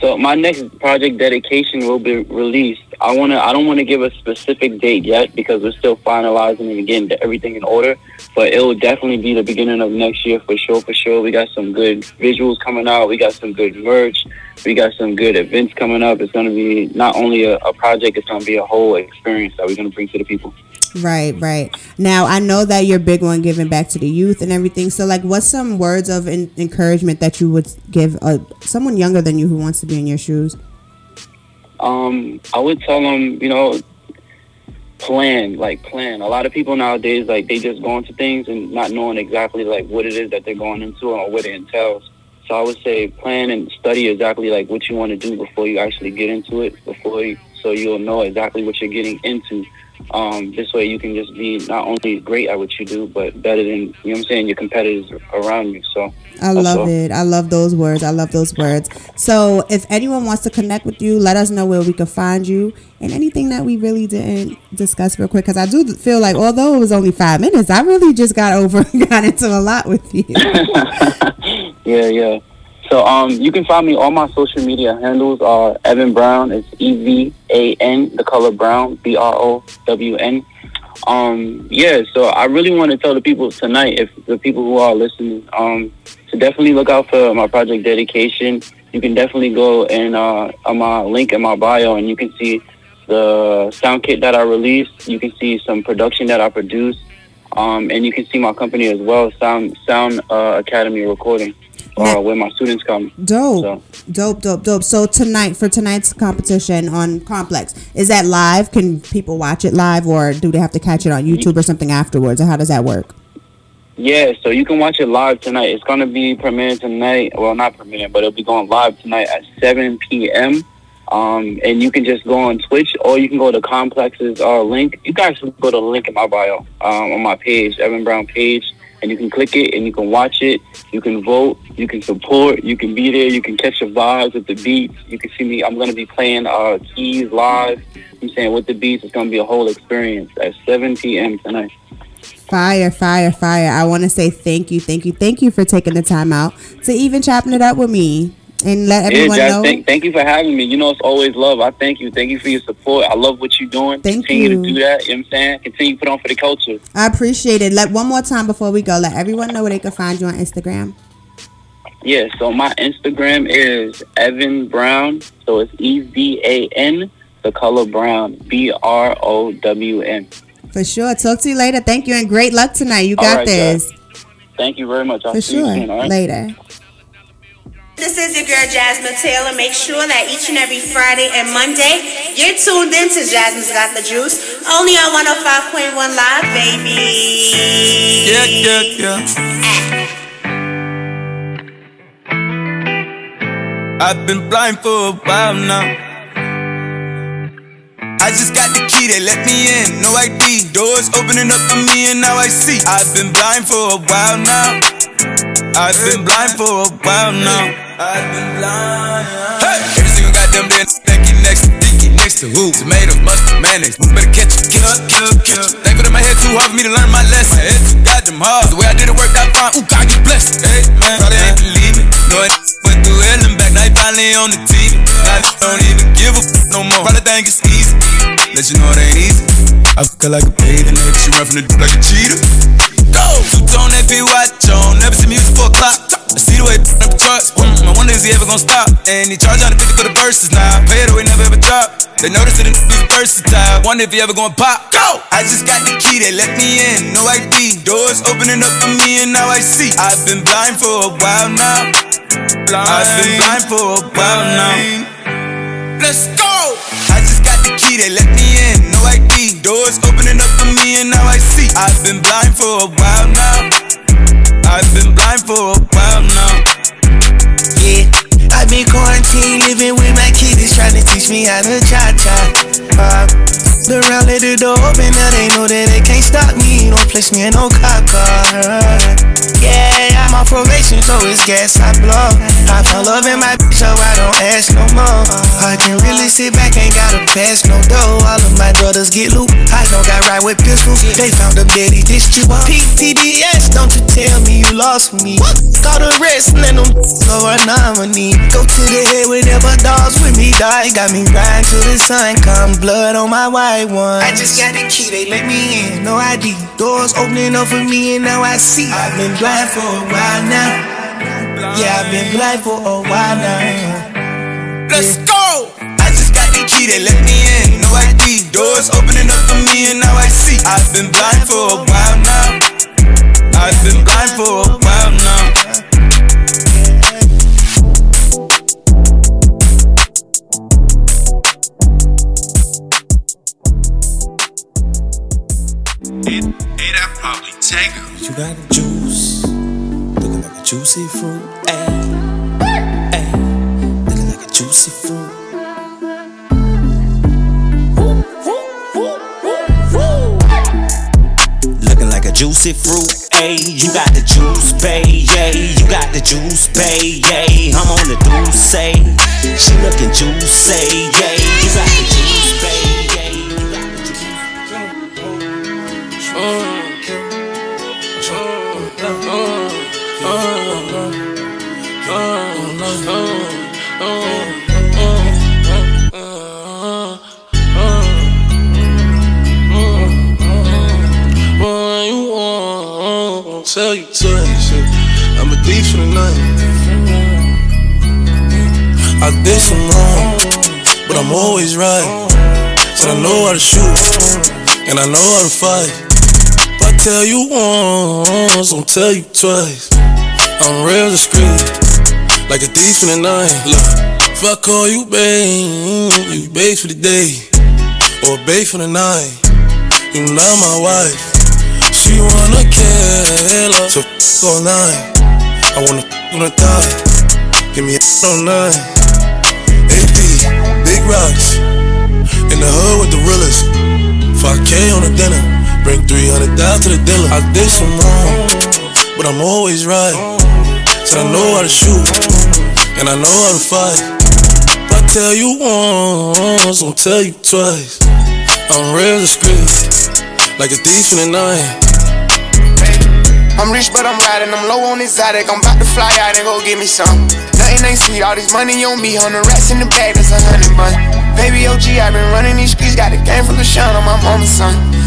So my next project dedication will be released. I wanna I don't wanna give a specific date yet because we're still finalizing and getting everything in order. But it will definitely be the beginning of next year for sure, for sure. We got some good visuals coming out, we got some good merch, we got some good events coming up. It's gonna be not only a, a project, it's gonna be a whole experience that we're gonna bring to the people. Right, right. Now I know that you're big on giving back to the youth and everything. So like, what's some words of en- encouragement that you would give uh, someone younger than you who wants to be in your shoes? um, I would tell them, you know, plan, like plan. A lot of people nowadays, like they just go into things and not knowing exactly like what it is that they're going into or what it entails. So I would say plan and study exactly like what you want to do before you actually get into it. Before you, so you'll know exactly what you're getting into. Um, this way you can just be not only great at what you do, but better than you know what I'm saying, your competitors around you. So I love all. it. I love those words. I love those words. So, if anyone wants to connect with you, let us know where we can find you and anything that we really didn't discuss real quick. Because I do feel like, although it was only five minutes, I really just got over, got into a lot with you. Yeah, yeah. So um, you can find me all my social media handles are Evan Brown. It's E V A N, the color brown, B R O W N. Um, yeah. So I really want to tell the people tonight, if the people who are listening, um, to definitely look out for my project dedication. You can definitely go and uh, on my link in my bio, and you can see the sound kit that I released. You can see some production that I produced, um, and you can see my company as well, Sound Sound uh, Academy Recording, uh, when my students come. Dope. So, Dope, dope, dope. So tonight for tonight's competition on Complex, is that live? Can people watch it live, or do they have to catch it on YouTube or something afterwards? Or how does that work? yeah, so you can watch it live tonight. It's gonna be premiering tonight. Well, not premiering, but it'll be going live tonight at 7 p.m. Um, and you can just go on Twitch, or you can go to Complex's uh, link. You guys can go to the link in my bio um, on my page, Evan Brown page, and you can click it and you can watch it. You can vote. You can support. You can be there. You can catch the vibes with the beats. You can see me. I'm gonna be playing uh, keys live. I'm saying with the beats, it's gonna be a whole experience at 7 p.m. tonight. Fire, fire, fire. I want to say thank you, thank you, thank you for taking the time out to even chopping it up with me and let everyone yeah, Jazz, know. thank, thank you for having me. You know, it's always love. I thank you. Thank you for your support. I love what you're doing. Thank Continue you. to do that. You know what I'm saying? Continue to put on for the culture. I appreciate it. Let one more time before we go. Let everyone know where they can find you on Instagram. Yeah, so my Instagram is Evan Brown. So it's E V A N, the color brown, B R O W N. For sure. Talk to you later. Thank you and great luck tonight. You got right, this. Thank you very much. I'll For see you sure. soon. All right. Later. This is your girl Jasmine Taylor. Make sure that each and every Friday and Monday you're tuned in to Jasmine's Got the Juice, only on 105.1 Live, baby. Yeah, yeah, yeah. I've been blind for a while now. I just got the key, they let me in, no ID. Doors opening up for me, and now I see. I've been blind for a while now. I've been blind for a while now. I've been blind. Hey, every single goddamn day, thank next to Dicky, next to who? Tomato, mustard, mayonnaise. Who better catch it, catch it, catch it, catch it. Thankful that my head too hard for me to learn my lesson. My head too goddamn hard. The way I did it worked out fine. Ooh, God, you blessed. Hey, man, probably ain't believe me. No, it went through hell and back. Now he finally on the TV. Now I don't even give a f- no more. Probably think it's easy. Let you know it ain't easy. I feel like a baby nigga. She run from the d- like a cheetah. Two tone AP watch on. Never see music for a clock. I see the way it up the charts. Mm, I wonder is he ever gonna stop? And he charge on the 50 for the verses now. Pay it away, never ever drop. They notice that the niggas versatile. Wonder if he ever gonna pop. Go! I just got the key, they let me in. No ID. Doors opening up for me and now I see. I've been blind for a while now. Blind. I've been blind for a while now. Let's go! I just got the key, they let me in. Doors opening up for me and now I see. I've been blind for a while now. I've been blind for a while now. Yeah, I've been quarantined, living with my kids, trying to teach me how to cha cha. Uh, the round let the door open, now they know that they can't stop me. Don't place me in no cop car. Yeah, I'm on probation, so it's gas I blow. I found love in my bitch, so I don't ask no more. I can really sit back, ain't gotta pass no dough. All of my brothers get loot. I don't got right with pistols. They found a daddy, this you PTDS, don't you tell me you lost me. Call the rest, let them go a nominee. Go to the head whenever dogs with me die. Got me riding till the sun come, blood on my white one. I just got the key, they let me in, no ID. Doors opening up for me and now I see. I've been blind for a while now. Yeah, I've been blind for a while now. Let's go! I just got the key, they let me in. No ID. Doors opening up for me and now I see. I've been blind for a while now. I've been blind for a while now. It, I probably take her. You got the juice, looking like a juicy fruit. Ayy, ayy, looking like a juicy fruit. Looking like a juicy fruit, ayy. You got the juice, babe, yeah. You got the juice, babe, yeah. I'm on the say. She looking juicy, yeah. You got the juice, babe, Tell you twice. yeah. I'm a thief for the night. I did some wrong, but I'm always right. So I know how to shoot, and I know how to fight. Tell you once, I'll tell you twice. I'm real discreet, like a thief in the night. Look, if I call you babe, you babe for the day, or babe for the night. You not my wife. She wanna kill her, so f all night. I wanna f on the thigh. Give me a all night. AP, big rocks. In the hood with the realest. 5K on the dinner. Bring 300 down to the dealer. I did some wrong, but I'm always right. Said I know how to shoot, and I know how to fight. If I tell you once, I'll tell you twice. I'm real discreet, like a thief in the night. I'm rich, but I'm riding. I'm low on exotic. I'm about to fly out and go get me some. Nothing ain't sweet. All this money on me. Hundred rats in the bag. That's a hundred bun. Baby OG, i been running these streets. Got a game full of shine on my mama's son.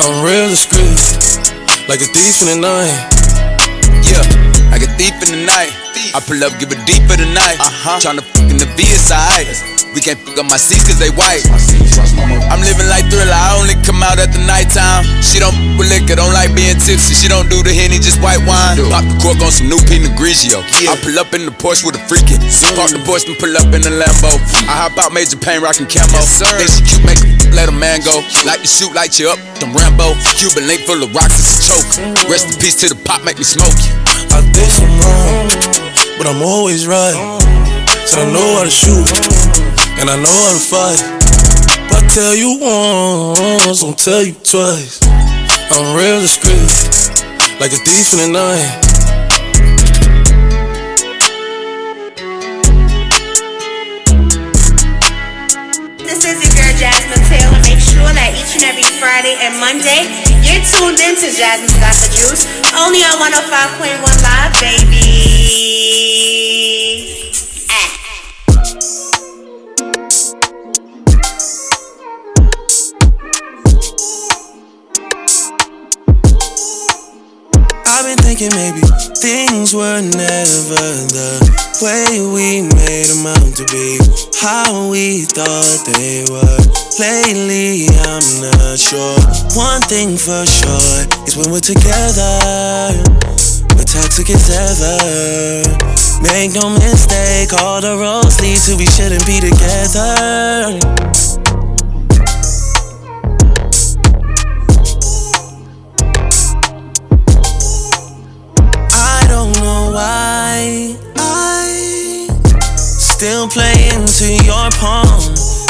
I'm real discreet, like a thief in the night. Yeah, like a thief in the night. I pull up, give a deep for the night. Uh-huh. Tryna fuck in the VSI. We can't fuck up my seats cause they white. I'm living like thriller, I only come out at the nighttime. She don't fuck with liquor, don't like being tipsy. She don't do the henny, just white wine. Pop the cork on some new Pinot Grigio. I pull up in the Porsche with a freakin'. Park the Porsche and pull up in the Lambo. I hop out, major pain, rockin' camo. Then she cute, make a let a man go. Like to shoot, light you up, them Rambo. Cuban link full of rocks, it's a choke. Rest in peace to the pop, make me smoke you. I did some wrong, but I'm always right. So I know how to shoot, and I know how to fight. If I tell you once, I'll tell you twice. I'm real discreet, like a thief in the night. This is your girl Jasmine Taylor. Make sure that each and every Friday and Monday you're tuned in to Jasmine's Got the Juice, only on 105.1 Live, baby. Thinking maybe things were never the way we made them out to be. How we thought they were. Lately, I'm not sure. One thing for sure is when we're together, we're toxic as ever. Make no mistake, all the roads lead to we shouldn't be together.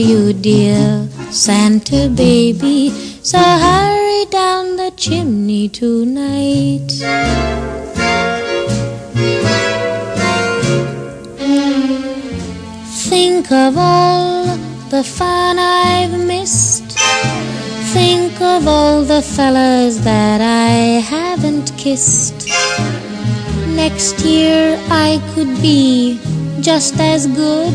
You, dear Santa baby. So hurry down the chimney tonight. Think of all the fun I've missed. Think of all the fellas that I haven't kissed. Next year I could be just as good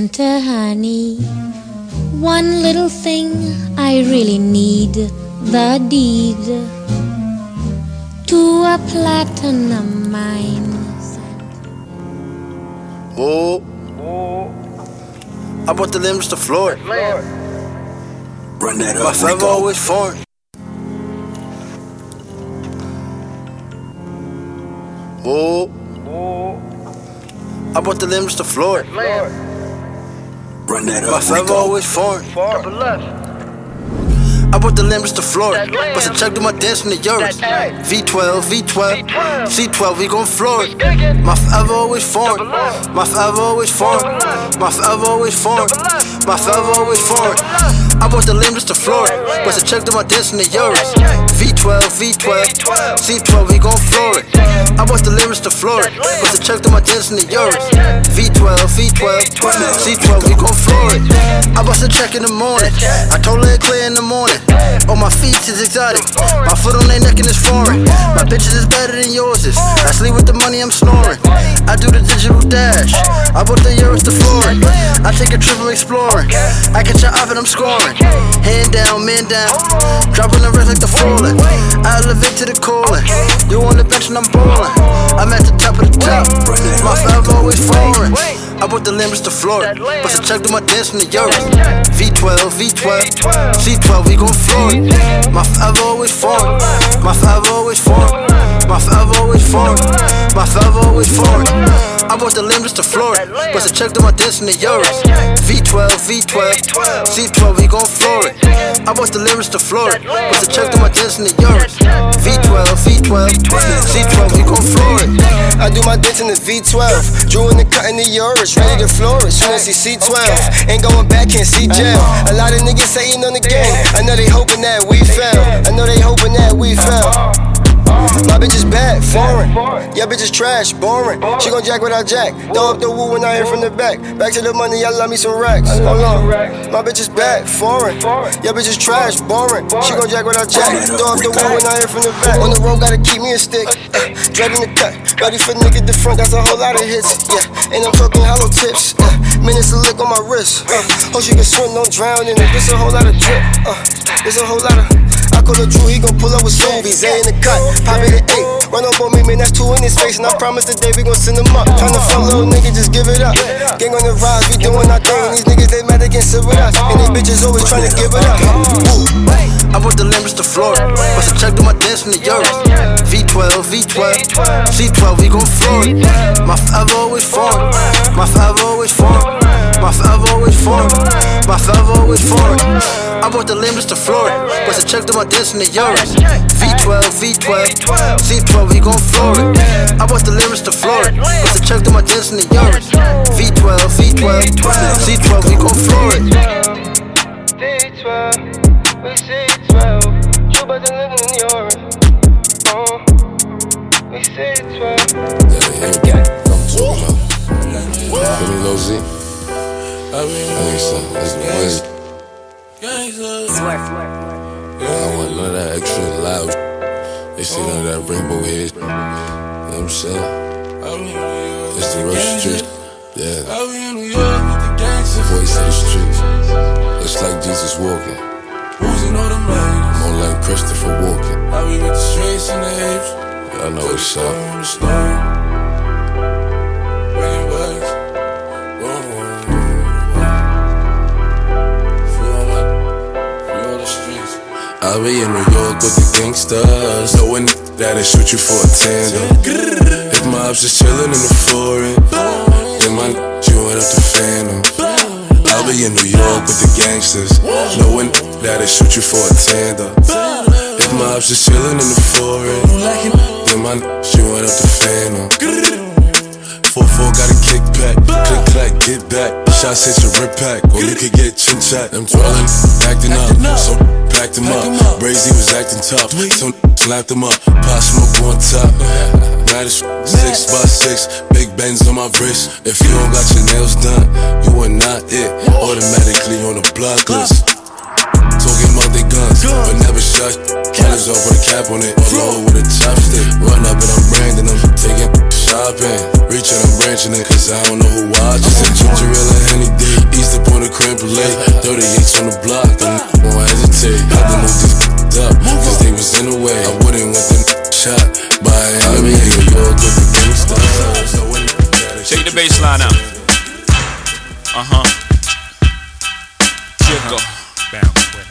Santa honey, one little thing I really need the deed to a platinum mine. Oh. I bought the limbs to Florida. Run that My up, forever Rico. always foreign. Oh. I bought the limbs to Florida. Run that My up, forever Rico. always foreign. I bought the limbs to Florida. Bust a check to my dance in the Euros. V12, V12, C12, we gon' floor it. My forever always foreign. My forever always foreign. My forever always foreign. My forever always foreign. I bought the limbs to floor Florida. Bust a check to my dance in the Euros. V12, V12, C12, we gon' floor it. I bought the limbs to floor Florida. Bust a check to my dance in the Euros. V12, V12, C12, we gon' floor it. I bust a check in the morning. I told her it clear in the morning. Oh, my feet is exotic. My foot on their neck and it's foreign. My bitches is better than yours is. I sleep with the money, I'm snoring. I do the digital dash. I bought the euros to flooring. I take a trip, I'm exploring. I catch your eye and I'm scoring. Hand down, man down. Dropping the rest like the falling. I elevate to the calling. You on the bench and I'm balling. I'm at the top of the top. My forever always foreign. I bought the limbs to Florida. Bust a check to my dance in the Euros. V12, V12, C12, we gon' floor it. My five always foreign. My five always foreign. My forever always foreign. My forever always foreign. I bought the limbs to Florida. Bust a check to my dance in the Euros. V12, V12, C12, we gon' floor it. I bought the limbs to Florida. Bust a check to my dance in the Euros. V12, V12, C12, we gon' floor it. I do my dance in the V12. Drew in the cut in the Euros, ready to flourish. Soon as see C12. Ain't going back, can't see jail. A lot of niggas saying on the game. I know they hoping that we fail. I know they hoping that we fail. My bitch is bad, foreign. Yeah, bitch is trash, boring. She gon' jack without jack. Throw up the woo when I hear from the back. Back to the money, I love me some racks. Hold on. My bitch is bad, foreign. Yeah, bitch is trash, boring. She gon' jack without jack. Throw up the woo when I hear from the back. On the road, gotta keep me a stick. Uh, dragging the cut. Ready for nigga the front, that's a whole lot of hits. Yeah, and I'm talking hollow tips. Uh, minutes to lick on my wrist. Uh, hope she can swim, don't drown in it. There's a whole lot of drip. Uh, there's a whole lot of. I call a Drew, he gon' pull up with smoothies. A in the cut, pop it at eight. Run up on me, man, that's two in his face. And I promise today we gon' send him up. Tryna uh-huh. fuck little nigga, just give it up. Gang on the rise, we doing our thing. These niggas, they mad against it with us. And these bitches always tryna uh-huh. give it up. Ooh. I bought the limbs to Florida. Bust a check to my dance in the Euros. V12, V12, C12, we gon' floor it. My forever always foreign. My forever always foreign. My forever always foreign. My forever always foreign. I bought the limbs to Florida. Bust a check to my dance in the Euros. V12, V12, C12, we gon' floor it. I bought the limbs to Florida. Bust a check to my dance in the Euros. V12, V12, C12, we gon' floor it. D12, we C12. You better live in Europe. Uh, we C12. Ain't got I'm talking about. Give me Lil Z. Gangsta, that's the way. I don't want none of that extra loud. They see none of that rainbow head. You know what I'm saying? It's the real street. Yeah. The voice of the streets. It's like Jesus walking. More like Christopher walking. I be with the streets and the apes. Y'all know what's up. I be in New York with the gangsters, knowing that'll shoot you for a tandem. If my ops just chillin' in the foreign, then my you went up the phantom. I I be in New York with the gangsters, knowing that they shoot you for a tender. If my ops just chillin' in the foreign, then my she went up the phantom. 4-4 got a kickback, click clack, get back. Shots hit your rip pack, or you could get chin chat. I'm dwelling, acting up, so packed him up. Brazy was acting tough, so slapped him up. Pop smoke on top. Now this six by six, big bends on my wrist. If you don't got your nails done, you are not it. Automatically on the block list. Talking about they guns, but never shot. Killers off with a cap on it, or low with a chopstick. Run up and I'm branding them, taking shopping. Reaching, I'm branching it, cause I don't know who watches. And ginger ale and Henny D, East up on the creme brulee. 38s on the block, and won't hesitate. Had to move this up, cause they was in the way. I wouldn't want them shot by an enemy. New York with the gangsters. Check the bass line out. Uh huh. Jiggle. Uh-huh,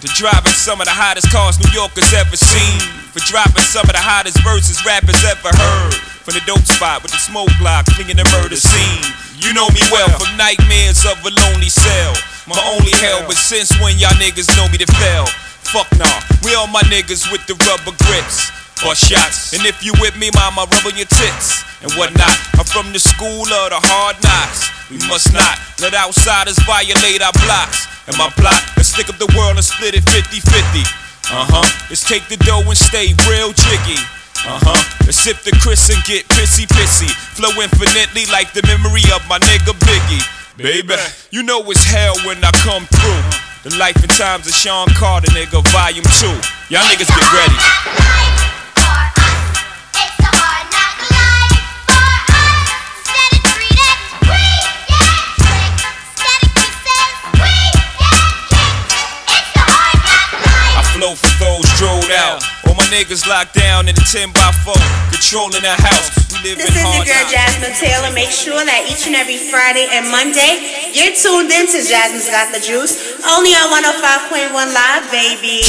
to driving some of the hottest cars New Yorkers ever seen. For dropping some of the hottest verses rappers ever heard. From the dope spot with the smoke block, clinging the murder scene. You know me well from nightmares of a lonely cell. My only hell, but since when y'all niggas know me to fail? Fuck nah, we all my niggas with the rubber grips or shots. And if you with me, mama, rub on your tits and whatnot. I'm from the school of the hard knocks. We must not let outsiders violate our blocks. And my plot is stick up the world and split it 50 50. Uh huh. Let's take the dough and stay real jiggy. Uh huh. Let's sip the Cris and get pissy pissy. Flow infinitely like the memory of my nigga Biggie. Baby, you know it's hell when I come through. The life and times of Shawn Carter, nigga, volume 2. Y'all niggas get ready. I flow for those drilled out. All my niggas locked down in a 10 by 4, controlling the house. We live This in is your girl. Jasmine Taylor. Make sure that each and every Friday and Monday you're tuned in to Jasmine's Got the Juice, only on 105.1 Live, baby.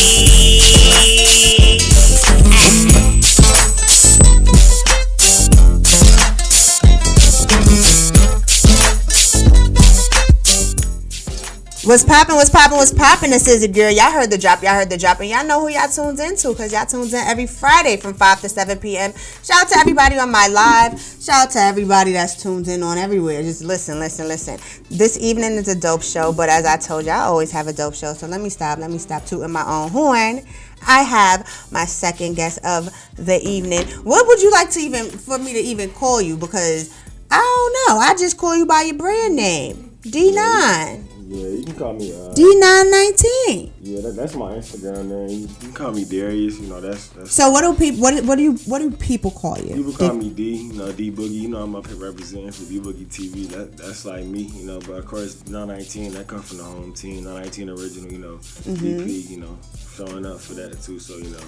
What's poppin', what's poppin', what's poppin'? This is your girl. Y'all heard the drop, y'all heard the drop, and y'all know who y'all tunes into because y'all tunes in every Friday from 5 to 7 p.m. Shout out to everybody on my live. Shout out to everybody that's tuned in on everywhere. Just listen, listen, listen. This evening is a dope show, but as I told you, I always have a dope show. So let me stop, let me stop tooting my own horn. I have my second guest of the evening. What would you like to even, for me to even call you? Because I don't know. I just call you by your brand name. D9. Yeah, you can call me. Uh, D919. yeah, that, that's my Instagram name. You can call me Darius. You know, that's that's. So what do people what what do you what do people call you? People call me D, you know, D Boogie. You know, I'm up here representing for D Boogie TV. That that's like me, you know. But of course, 919 that come from the home team. 919 original, you know. Mhm. DP, you know, showing up for that too. So you know,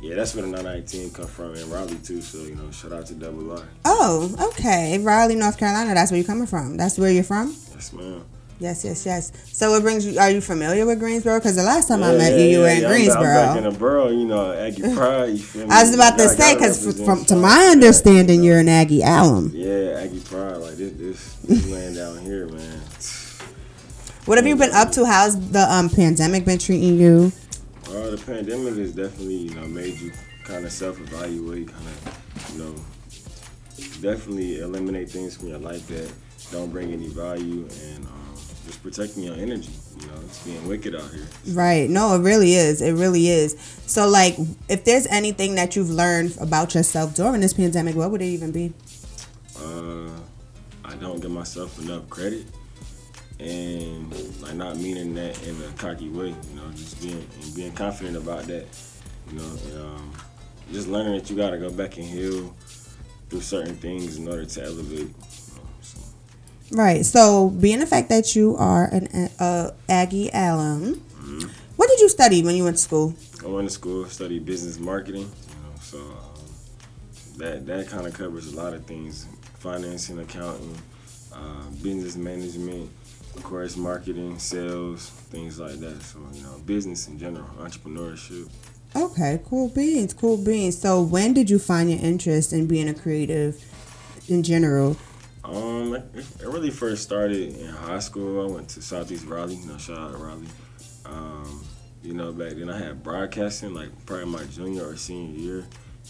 yeah, that's where the 919 come from, and Raleigh too. So you know, shout out to Double R. Oh, okay. Raleigh, North Carolina. That's where you're coming from. That's where you're from. Yes, ma'am. Yes, yes, yes. So what brings you? Are you familiar with Greensboro? Because the last time I met yeah, you, you were in yeah. I'm back- Greensboro. I'm back in the borough, you know, Aggie Pride. You feel me? I was about to Gotta- say because from to my understanding, you're an Aggie alum. Yeah, Aggie Pride. Like this, this, this land down here, man. What have you been up to? How's the um pandemic been treating you? Well, the pandemic has definitely, you know, made you kind of self-evaluate, kind of, you know, definitely eliminate things from your life that don't bring any value, and um, just protecting your energy. You know, it's being wicked out here. Right. No, it really is. It really is. So, like, if there's anything that you've learned about yourself during this pandemic, what would it even be? Uh, I don't give myself enough credit, and like not meaning that in a cocky way. You know, just being and being confident about that. You know, and, um, just learning that you got to go back and heal through certain things in order to elevate. Right. So, being the fact that you are an uh, Aggie alum, what did you study when you went to school? I went to school, studied business marketing. You know, so um, that that kind of covers a lot of things: financing, accounting, uh, uh, business management, of course, marketing, sales, things like that. So you know, business in general, entrepreneurship. Okay, cool beans, cool beans. So when did you find your interest in being a creative in general? Um, it, really first started in high school. I went to Southeast Raleigh. You know, shout out Raleigh. Um, you know, back then I had broadcasting like probably my junior or senior year,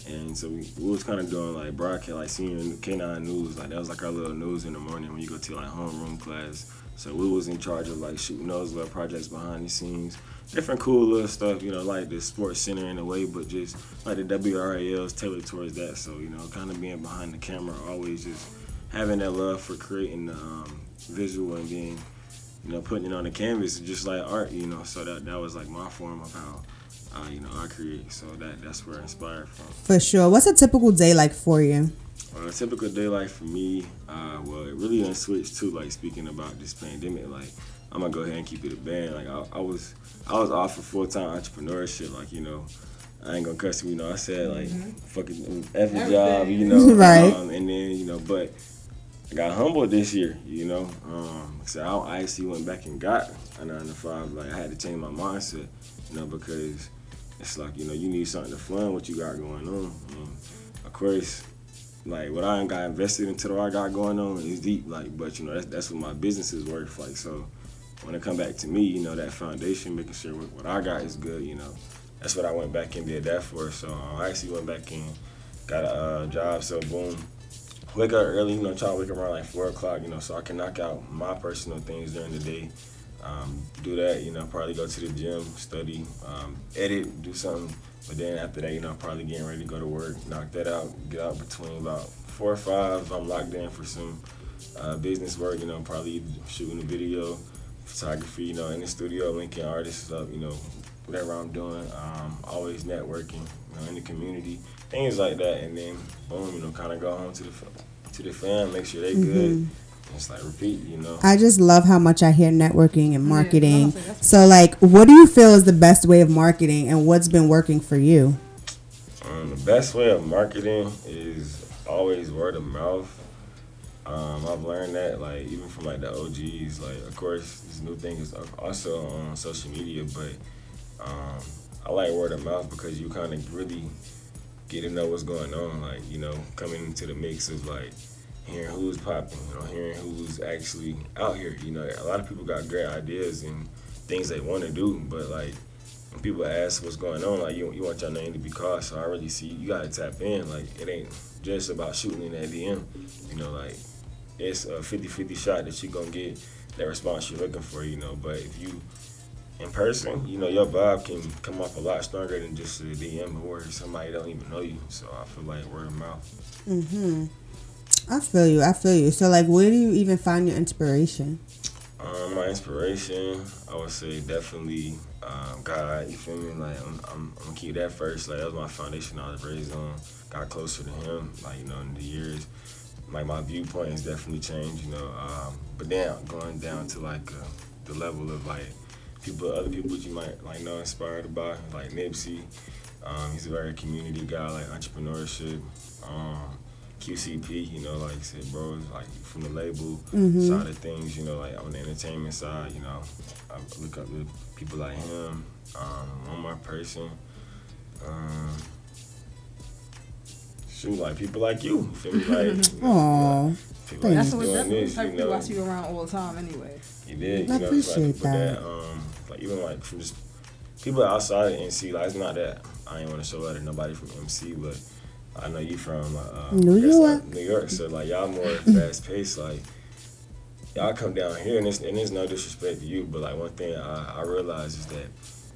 and so we, we was kind of doing like broadcast, like senior K9 news. Like that was like our little news in the morning when you go to like homeroom class. So we was in charge of like shooting those little projects behind the scenes, different cool little stuff. You know, like the sports center in a way, but just like the WRALs tailored towards that. So you know, kind of being behind the camera, always just having that love for creating the um, visual and being, you know, putting it on the canvas, just like art, you know. So that that was like my form of how, uh, you know, I create. So that that's where I inspired from. For sure. What's a typical day like for you? A typical day like for me, uh, well, it really done switched to like speaking about this pandemic. Like, I'm gonna go ahead and keep it a band. Like, I, I was, I was off for full time entrepreneurship. Like, you know, I ain't gonna cuss you. You know, I said like, fucking every job. You know, Right. Um, and then you know, but I got humbled this year. You know, um, so I, actually went back and got a nine to five. Like, I had to change my mindset. You know, because it's like you know, you need something to fund what you got going on. And of course like what I ain't got invested into what I got going on is deep. Like, but you know that's that's what my business is worth. Like, so when it come back to me, you know that foundation, making sure what, what I got is good. You know, that's what I went back and did that for. So I actually went back and got a uh, job. So boom, wake up early. You know, try to wake up around like four o'clock. You know, so I can knock out my personal things during the day. Um, do that, you know, probably go to the gym, study, um, edit, do something. But then after that, you know, probably getting ready to go to work, knock that out, get out between about four or five. I'm locked in for some uh, business work, you know, probably shooting a video, photography, you know, in the studio, linking artists up, you know, whatever I'm doing. Um, always networking, you know, in the community, things like that. And then boom, you know, kind of go home to the to the fam, make sure they good. Mhm. It's like repeat, you know. I just love how much I hear networking and marketing. So, like, what do you feel is the best way of marketing and what's been working for you? Um, the best way of marketing is always word of mouth. Um, I've learned that, like, even from like the OGs. Like, of course, this new thing is also on social media, but um, I like word of mouth because you kind of really get to know what's going on. Like, you know, coming into the mix of like hearing who's popping, you know, hearing who's actually out here. You know, a lot of people got great ideas and things they want to do, but like when people ask what's going on, like you, you want your name to be called. So I really see you gotta tap in. Like it ain't just about shooting in that DM. You know, like it's a 50-50 shot that you're gonna get that response you're looking for. You know, but if you in person, you know, your vibe can come off a lot stronger than just a DM or somebody don't even know you. So I feel like word of mouth. Mm-hmm. I feel you. I feel you. So, like, where do you even find your inspiration? Um, my inspiration, I would say definitely um, God. You feel me? Like I'm, I'm, I'm gonna keep that first. Like that was my foundation. I was raised on. Got closer to Him. Like you know, in the years, like my viewpoint has definitely changed. You know, um, but then going down to like uh, the level of like people, other people that you might like know inspired by, like Nipsey. Um, he's a very community guy, like entrepreneurship. Um, QCP, you know, like I said, bro, like from the label Mhm. side of things, you know, like on the entertainment side, you know, I look up to people like him, um, one more person, um, shoot, like people like you, you feel me? Like, you know, people like That's you what doing that's this, the type you of people I see you around all the time anyway. you did, I know, it's like appreciate that. um, like even like from just people outside of NC, like it's not that I ain't want to show out at nobody from NC, but I know you from uh, New York. uh, New York, so like y'all more fast paced, like y'all come down here, and it's and there's no disrespect to you, but like one thing I, I realize is that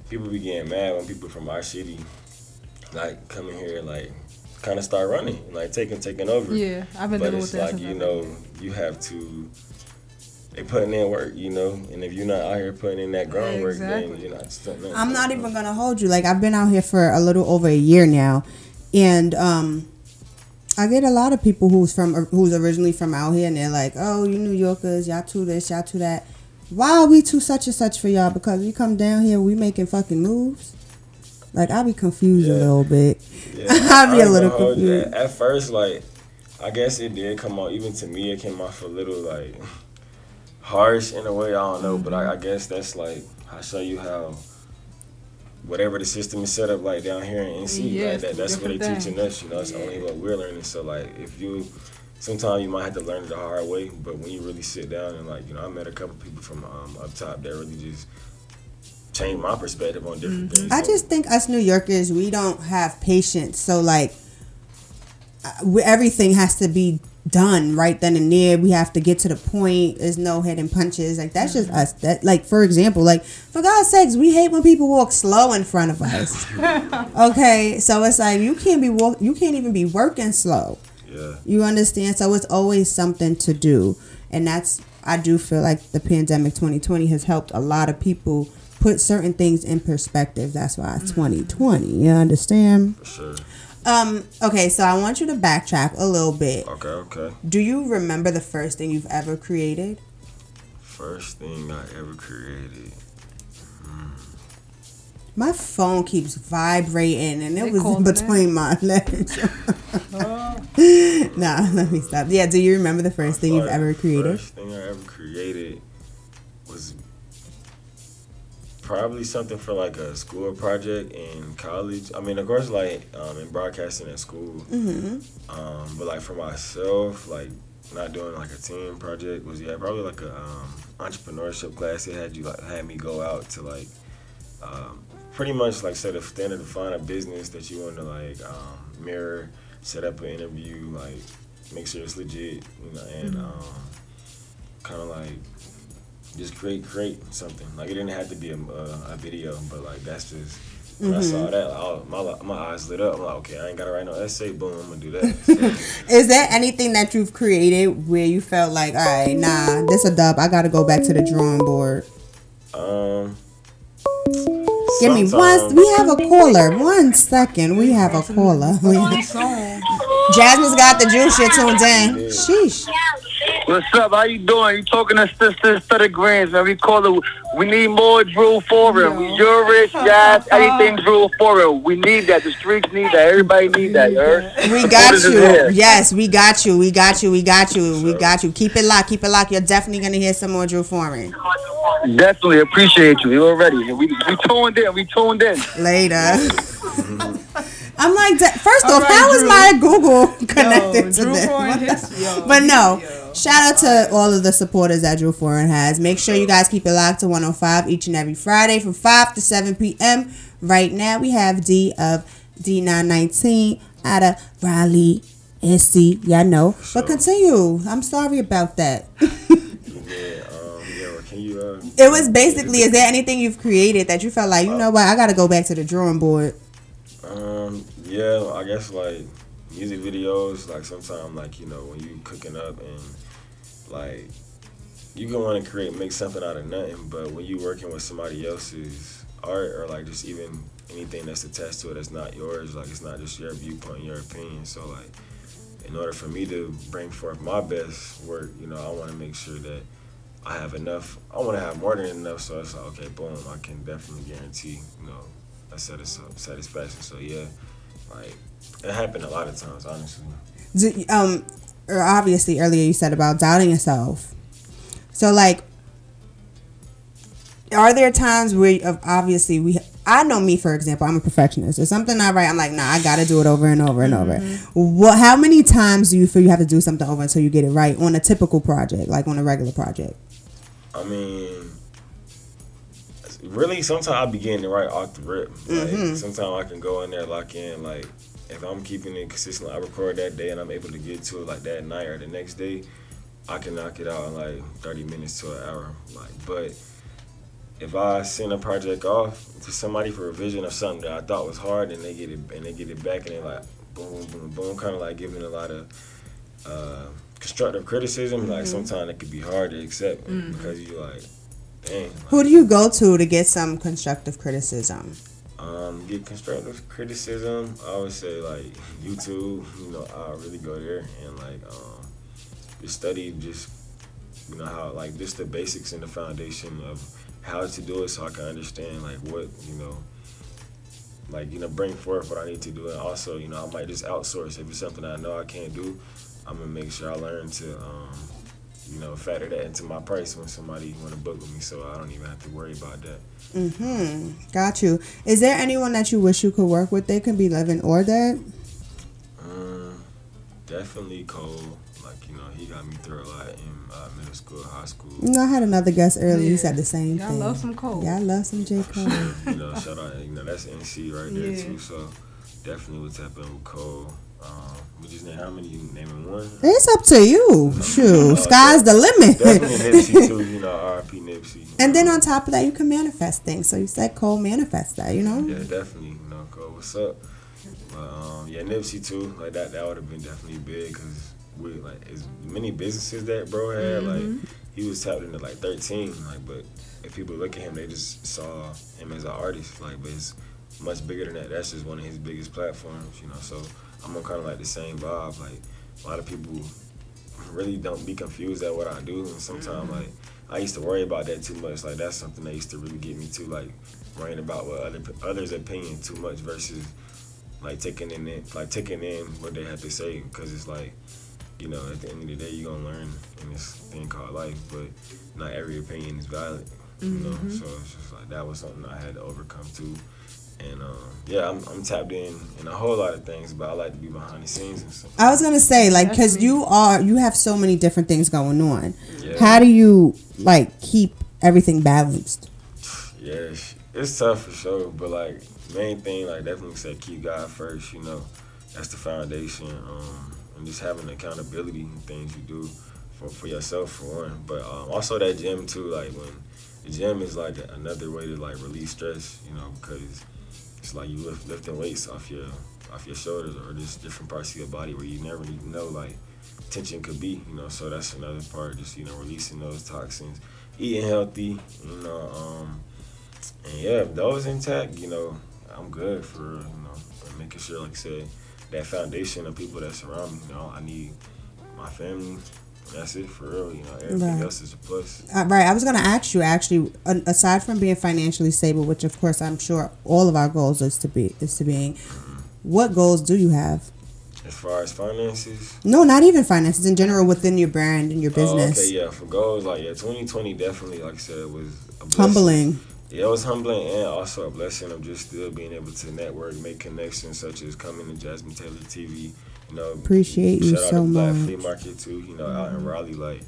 people be getting mad when people from our city like coming here like kind of start running, like taking taking over. Yeah, I've been but dealing it's with that like you know you have to. They putting in work, you know, and if you're not out here putting in that groundwork, then you're not. Something I'm not even gonna hold you. Like I've been out here for a little over a year now, and um, I get a lot of people who's from who's originally from out here, and they're like, "Oh, you New Yorkers, y'all too this, y'all too that." Why are we too such and such for y'all? Because we come down here, we making fucking moves. Like I be confused a little bit. Yeah, I be a little gonna hold you. confused. At, at first, like I guess it did come out. Even to me, it came off a little like harsh in a way. I don't know, but I, I guess that's like I show you how whatever the system is set up like down here in NC, Yeah, like that, that's what they different teaching us. You know, it's only what we're learning. So like, if you sometimes you might have to learn it the hard way, but when you really sit down and like, you know, I met a couple people from um, up top that really just changed my perspective on different things. I just think us New Yorkers, we don't have patience. So like, uh, we, everything has to be done right then and there. We have to get to the point. There's no hidden punches. Like that's just us. That like for example, like for God's sakes, we hate when people walk slow in front of us. okay, so it's like you can't be walk. You can't even be working slow. Yeah. You understand? So it's always something to do, and that's I do feel like the pandemic 2020 has helped a lot of people put certain things in perspective. That's why it's mm-hmm. 2020. You understand? For sure. Um. Okay. So I want you to backtrack a little bit. Okay, okay. Do you remember the first thing you've ever created? First thing I ever created. My phone keeps vibrating, and it They was called in it between my legs. nah, let me stop. Yeah. Do you remember the first thing you've ever created? First thing I ever created probably something for like a school project in college. I mean, of course, like um, in broadcasting at school. Mm-hmm. Um, but like for myself, like not doing like a team project was yeah probably like a um, entrepreneurship class. It had you like had me go out to like um, pretty much like set a standard to find a business that you want to like um, mirror, set up an interview, like make sure it's legit, you know, and Mhm. um, kind of like just create create something. Like it didn't have to be a, a, a video, but like that's just. When I saw Mhm. that, like, my my eyes lit up. I'm like, okay, I ain't gotta write no essay. Boom, I'm gonna do that. Is there anything that you've created where you felt like, all right, nah, this a dub. I got to go back to the drawing board. Um, Give me one. We have a caller. One second. We have a caller. Jasmine's got the juice. You're tuned in. Sheesh. What's up? How you doing? You talking to Sister Stutter Grants, man. We call it, we need more Drew Foreign. We Jurish, Jazz, anything Drew Foreign. We need that. The streets need that. Everybody need that, you heard? We got you. Yes, we got you. We got you. We got you. We got you. Keep it locked. Keep it locked. You're definitely gonna hear some more Drew Foreign Definitely appreciate you. You already. We, we tuned in. We tuned in. later. I'm like, first off, right, how is Drew. my Google connected to Drew this? Foreign What yo, but no, shout out to all of the supporters that Drew Foreign has. Make sure you guys keep it locked to 105 each and every Friday from 5 to 7 p.m. Right now, we have D of D919 out of Raleigh, SC. Y'all know. But continue. I'm sorry about that. yeah, um, yeah. Can you? Uh, It was basically, is there anything you've created that you felt like, you know what, I got to go back to the drawing board? Um, yeah, I guess like music videos, like sometimes like, you know, when you cooking up and like you can want to create make something out of nothing, but when you working with somebody else's art or like just even anything that's attached to it that's not yours, like it's not just your viewpoint, your opinion. So like in order for me to bring forth my best work, you know, I want to make sure that I have enough. I want to have more than enough. So it's like, okay, boom, I can definitely guarantee, you know, a satis- satisfaction. So yeah, like it happened a lot of times, honestly. Do, um, or obviously earlier you said about doubting yourself. So like, are there times where obviously we? I know me for example. I'm a perfectionist. If something not right, I'm like, nah, I gotta do it over and over and over. What? How many times do you feel you have to do something over until you get it right on a typical project, like on a regular project? I mean, really, sometimes I begin to write off the rip. Like, Mhm. sometimes I can go in there, lock in. Like, if I'm keeping it consistent, I record that day and I'm able to get to it like that night or the next day, I can knock it out in like 30 minutes to an hour. Like, but if I send a project off to somebody for revision of something that I thought was hard and they get it and they get it back and they like boom, boom, boom, kind of like giving a lot of uh, constructive criticism. Like Mhm. sometimes it could be hard to accept Mhm. because you like, dang. Who do you go to to get some constructive criticism? Um, get constructive criticism. I would say like YouTube. You know, I really go there and like um, just study just you know how like just the basics and the foundation of how to do it, so I can understand like what you know. Like you know, bring forth what I need to do, and also you know I might just outsource if it's something I know I can't do. I'm gonna make sure I learn to, um, you know, factor that into my price when somebody want to book with me, so I don't even have to worry about that. Mm-hmm. Got you. Is there anyone that you wish you could work with? They can be living or dead. Um, definitely Cole. Like you know, he got me through a lot in uh, middle school, high school. You know, I had another guest earlier. He said the same Y'all thing. love some Cole. Yeah, I love some J Cole. you know, shout out, you know, that's NC right there Yeah. too. So definitely would tap in with Cole. Um, we just how many you naming one? It's up to you. Shoot, Uh, sky's the limit. Nipsey too. You know, R.I.P. Nipsey. And then on top of that, you can manifest things. So you said Cole manifest that, you know? Yeah, definitely. You know, Cole, what's up? But um, yeah, Nipsey too. Like that, that would have been definitely big because we like as many businesses that bro had. Mhm. Like he was tapped into like 13. Like, but if people look at him, they just saw him as an artist. Like, but it's much bigger than that. That's just one of his biggest platforms. You know, so I'm on kind of like the same vibe. Like a lot of people really don't be confused at what I do, and sometimes like I used to worry about that too much. Like that's something that used to really get me to like worrying about what other others' opinion too much versus like taking in it, like taking in what they have to say because it's like you know at the end of the day you're gonna learn in this thing called life, but not every opinion is valid. You know, Mhm. so it's just like that was something I had to overcome too. And um, yeah, I'm, I'm tapped in in a whole lot of things, but I like to be behind the scenes and stuff. I was gonna say, like, because you are, you have so many different things going on. Yeah. How do you like keep everything balanced? Yeah, it's, it's tough for sure, but like main thing, like definitely say keep God first. You know, that's the foundation. Um, and just having accountability in things you do for for yourself for one, but um, also that gym too. Like when the gym is like another way to like release stress. You know, because it's like you lift lifting weights off your off your shoulders or just different parts of your body where you never even know like tension could be. You know, so that's another part. Just you know releasing those toxins, eating healthy. You know. Um, and yeah, if those intact, you know, I'm good for you know making sure, like I said, that foundation of people that surround me. You know, I need my family. That's it for real. You know, everything Right. else is a plus. Uh, right. I was gonna ask you actually, aside from being financially stable, which of course I'm sure all of our goals is to be is to being. What goals do you have? As far as finances, No, not even finances in general within your brand and your Oh, business. okay, yeah, for goals, like yeah, 2020 definitely, like I said, was a blessing. Humbling. Yeah, it was humbling and also a blessing of just still being able to network, make connections, such as coming to Jasmine Taylor TV. You know, Appreciate you shout out so to Black much. Flea Market too. You know, out in Raleigh, like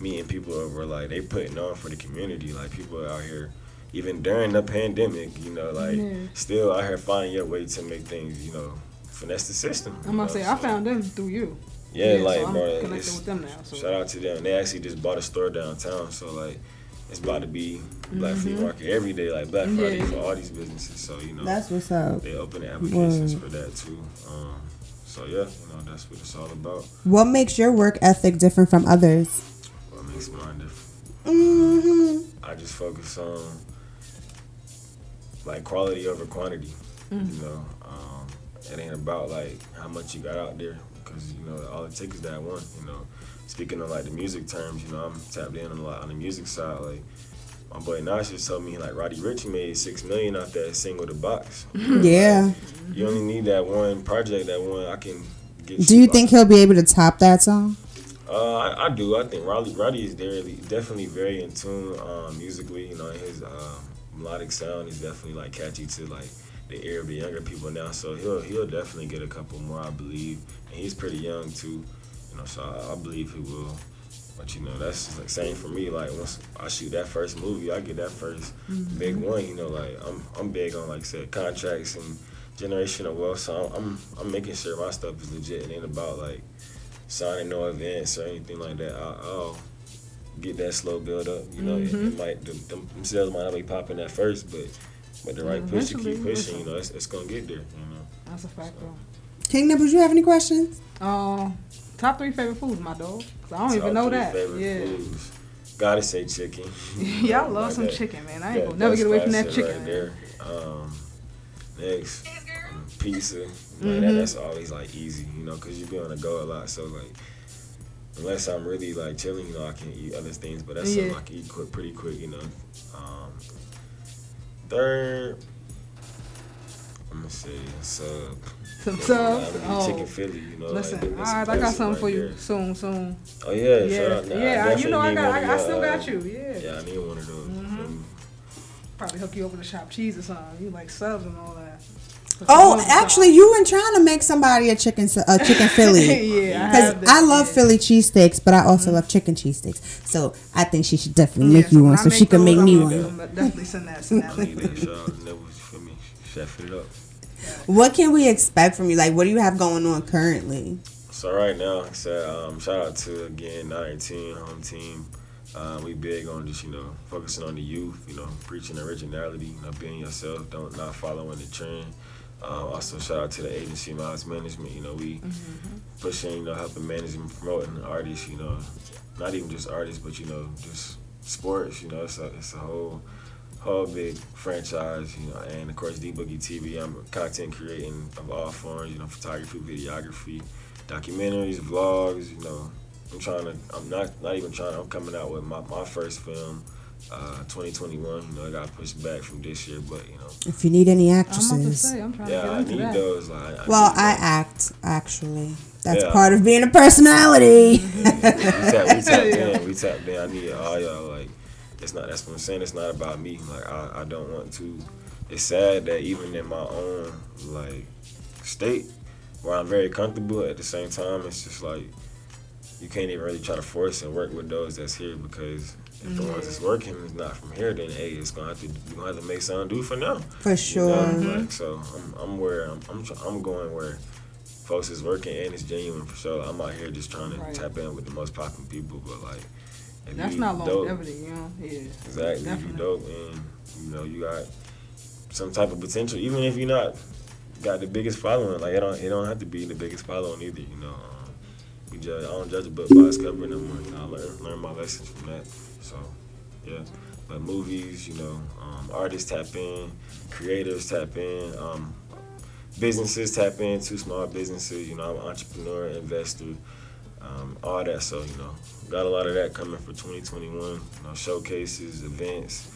meeting people over, like they putting on for the community. Like people out here, even during the pandemic, you know, like Yeah. still out here finding your way to make things, you know, finesse the system. I'm gonna know, say I found them through you. yeah, so like I'm bro, connected with them now. So shout out to them. They actually just bought a store downtown, so like it's about to be Black Flea Mhm. Market every day, like Black Friday Yeah. for all these businesses. So you know, That's what's up. They open applications Word. for that too. Um, so yeah, you know that's what it's all about. What makes your work ethic different from others? What makes mine different? hmm I just focus on like quality over quantity. Mm. You know, um, it ain't about like how much you got out there because you know all it takes is that one. You know, speaking of like the music terms, you know I'm tapped in a lot on the music side. Like my boy Nash just told me like Roddy Ricch made six million off that single The Box. Yeah. like, you only need that one project, that one I can get. Do you think he'll be able to top that song? Uh, I, I do. I think Roddy, Roddy is very, definitely very in tune um, musically. You know, his uh, melodic sound is definitely like catchy to like the ear of the younger people now. So he'll he'll definitely get a couple more, I believe. And he's pretty young too. You know, so I, I believe he will. But you know, that's like same for me. Like once I shoot that first movie, I get that 1st Mhm. big one. You know, like I'm I'm big on like I said contracts and generational wealth. So I'm I'm, I'm making sure my stuff is legit. It ain't about like signing no events or anything like that. I, I'll get that slow build up. You know, it, Mhm. it might the, them sales might not be popping at first, but but the right Yeah, push to keep pushing, you know, it's, it's gonna get there. You know. that's a fact though. King Nibbles, you have any questions? Um, top three favorite foods, my dog. 'Cause I don't Top even know three that. favorite Yeah. foods. Gotta say chicken. Y'all love Like some that- chicken, man. I ain't that- gonna never get away from that chicken, Right there. Um, next, um, pizza. Like that, Mhm. that's always like easy, you know, because you be on the go a lot. So like, unless I'm really like chilling, you know, I can eat other things, but that's something I can eat quick, pretty quick, you know. Um, third, I'm gonna say sub. Some Yeah, subs? I mean, Oh. Chicken Philly, you know. Listen, like, all that's right, I got something right for you there. soon, soon. Oh yeah, yeah, shout out. Nah, yeah. I- You know, I got, need I, I still got you. Yeah. Yeah, I need one of those. Mhm. Probably hook you over to shop cheese or something. You like subs and all that. Oh, actually, you been trying to make somebody a chicken s- a chicken Philly. Yeah, because have I, been, love Philly cheesesteaks, but I also love chicken cheesesteaks. So I think she should definitely make you one, I so she can make me one. gonna- I'm gonna definitely send that. Send that I link. need that. Shout out to Neville, you feel me? Chef it up. What can we expect from you? Like, what do you have going on currently? So right now, like I said, um, shout out to again 19 home team. Uh, we big on just you know focusing on the youth, you know, preaching originality, you know, being yourself, don't not following the trend. Uh, also, shout out to the agency Miles Management. You know, we pushing, you know, helping managing, promoting artists. You know, not even just artists, but you know, just sports. You know, it's a it's a whole whole big franchise. You know, and of course, D Boogie TV. I'm content creating of all forms. You know, photography, videography, documentaries, vlogs. You know, I'm trying to. I'm not not even trying. I'm coming out with my, my first film. Uh, 2021, you know, I got pushed back from this year, but you know, If you need any I'm about to actresses, say, yeah, I need that. those. Like, I well, I those. act actually. That's Yeah. part of being a personality. we tap, we tapped in. We tapped in. I need all y'all. Like, it's not. That's what I'm saying. It's not about me. Like, I, I don't want to. It's sad that even in my own like state, where I'm very comfortable, at the same time, it's just like you can't even really try to force and work with those that's here because if the ones that's mm-hmm. working is not from here, then hey, it's gonna have to you gonna have to make something do for now. For You sure. know? Like, so I'm, I'm where I'm, I'm tr- I'm going where folks is working and it's genuine for sure. I'm out here just trying to Right. tap in with the most popular people, but like if That's not dope- longevity, you know. Yeah. Exactly, if you Definitely. dope and you know you got some type of potential, even if you're not got the biggest following. Like it don't it don't have to be the biggest following either. You know, um, we judge I don't judge a book by its cover no more. You know, I learn learn my lessons from that. So yeah, but movies, you know, um, artists tap in, creators tap in. Um, Businesses tap in to small businesses. You know, I'm an entrepreneur, investor, um, all that. So you know, got a lot of that coming for 2021. You know, showcases, events,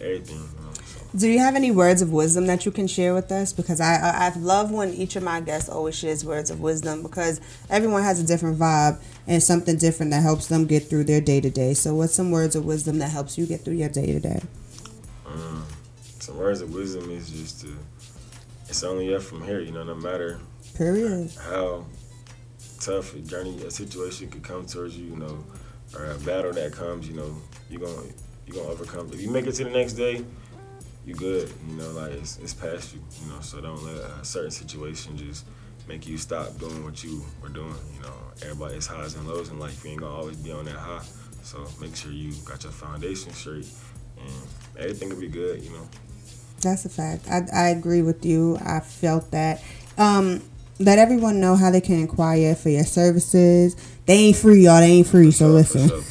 everything. You know, so. Do you have any words of wisdom that you can share with us? Because I I, love when each of my guests always shares words of wisdom because everyone has a different vibe and something different that helps them get through their day to day. So, what's some words of wisdom that helps you get through your day to day? Um, some words of wisdom is just to, it's only up from here, you know, no matter Period. how tough journey, a situation could come towards you, you know, or a battle that comes, you know, you're gonna you're gonna overcome. If you make it to the next day, you good, you know, like it's, it's past you, you know. So don't let a certain situation just make you stop doing what you were doing. You know, everybody has highs and lows in life. You ain't gonna always be on that high. So make sure you got your foundation straight, and everything will be good. You know. That's a fact. I, I agree with you. I felt that. Um, let everyone know how they can inquire for your services. They ain't free, y'all. They ain't free. So listen.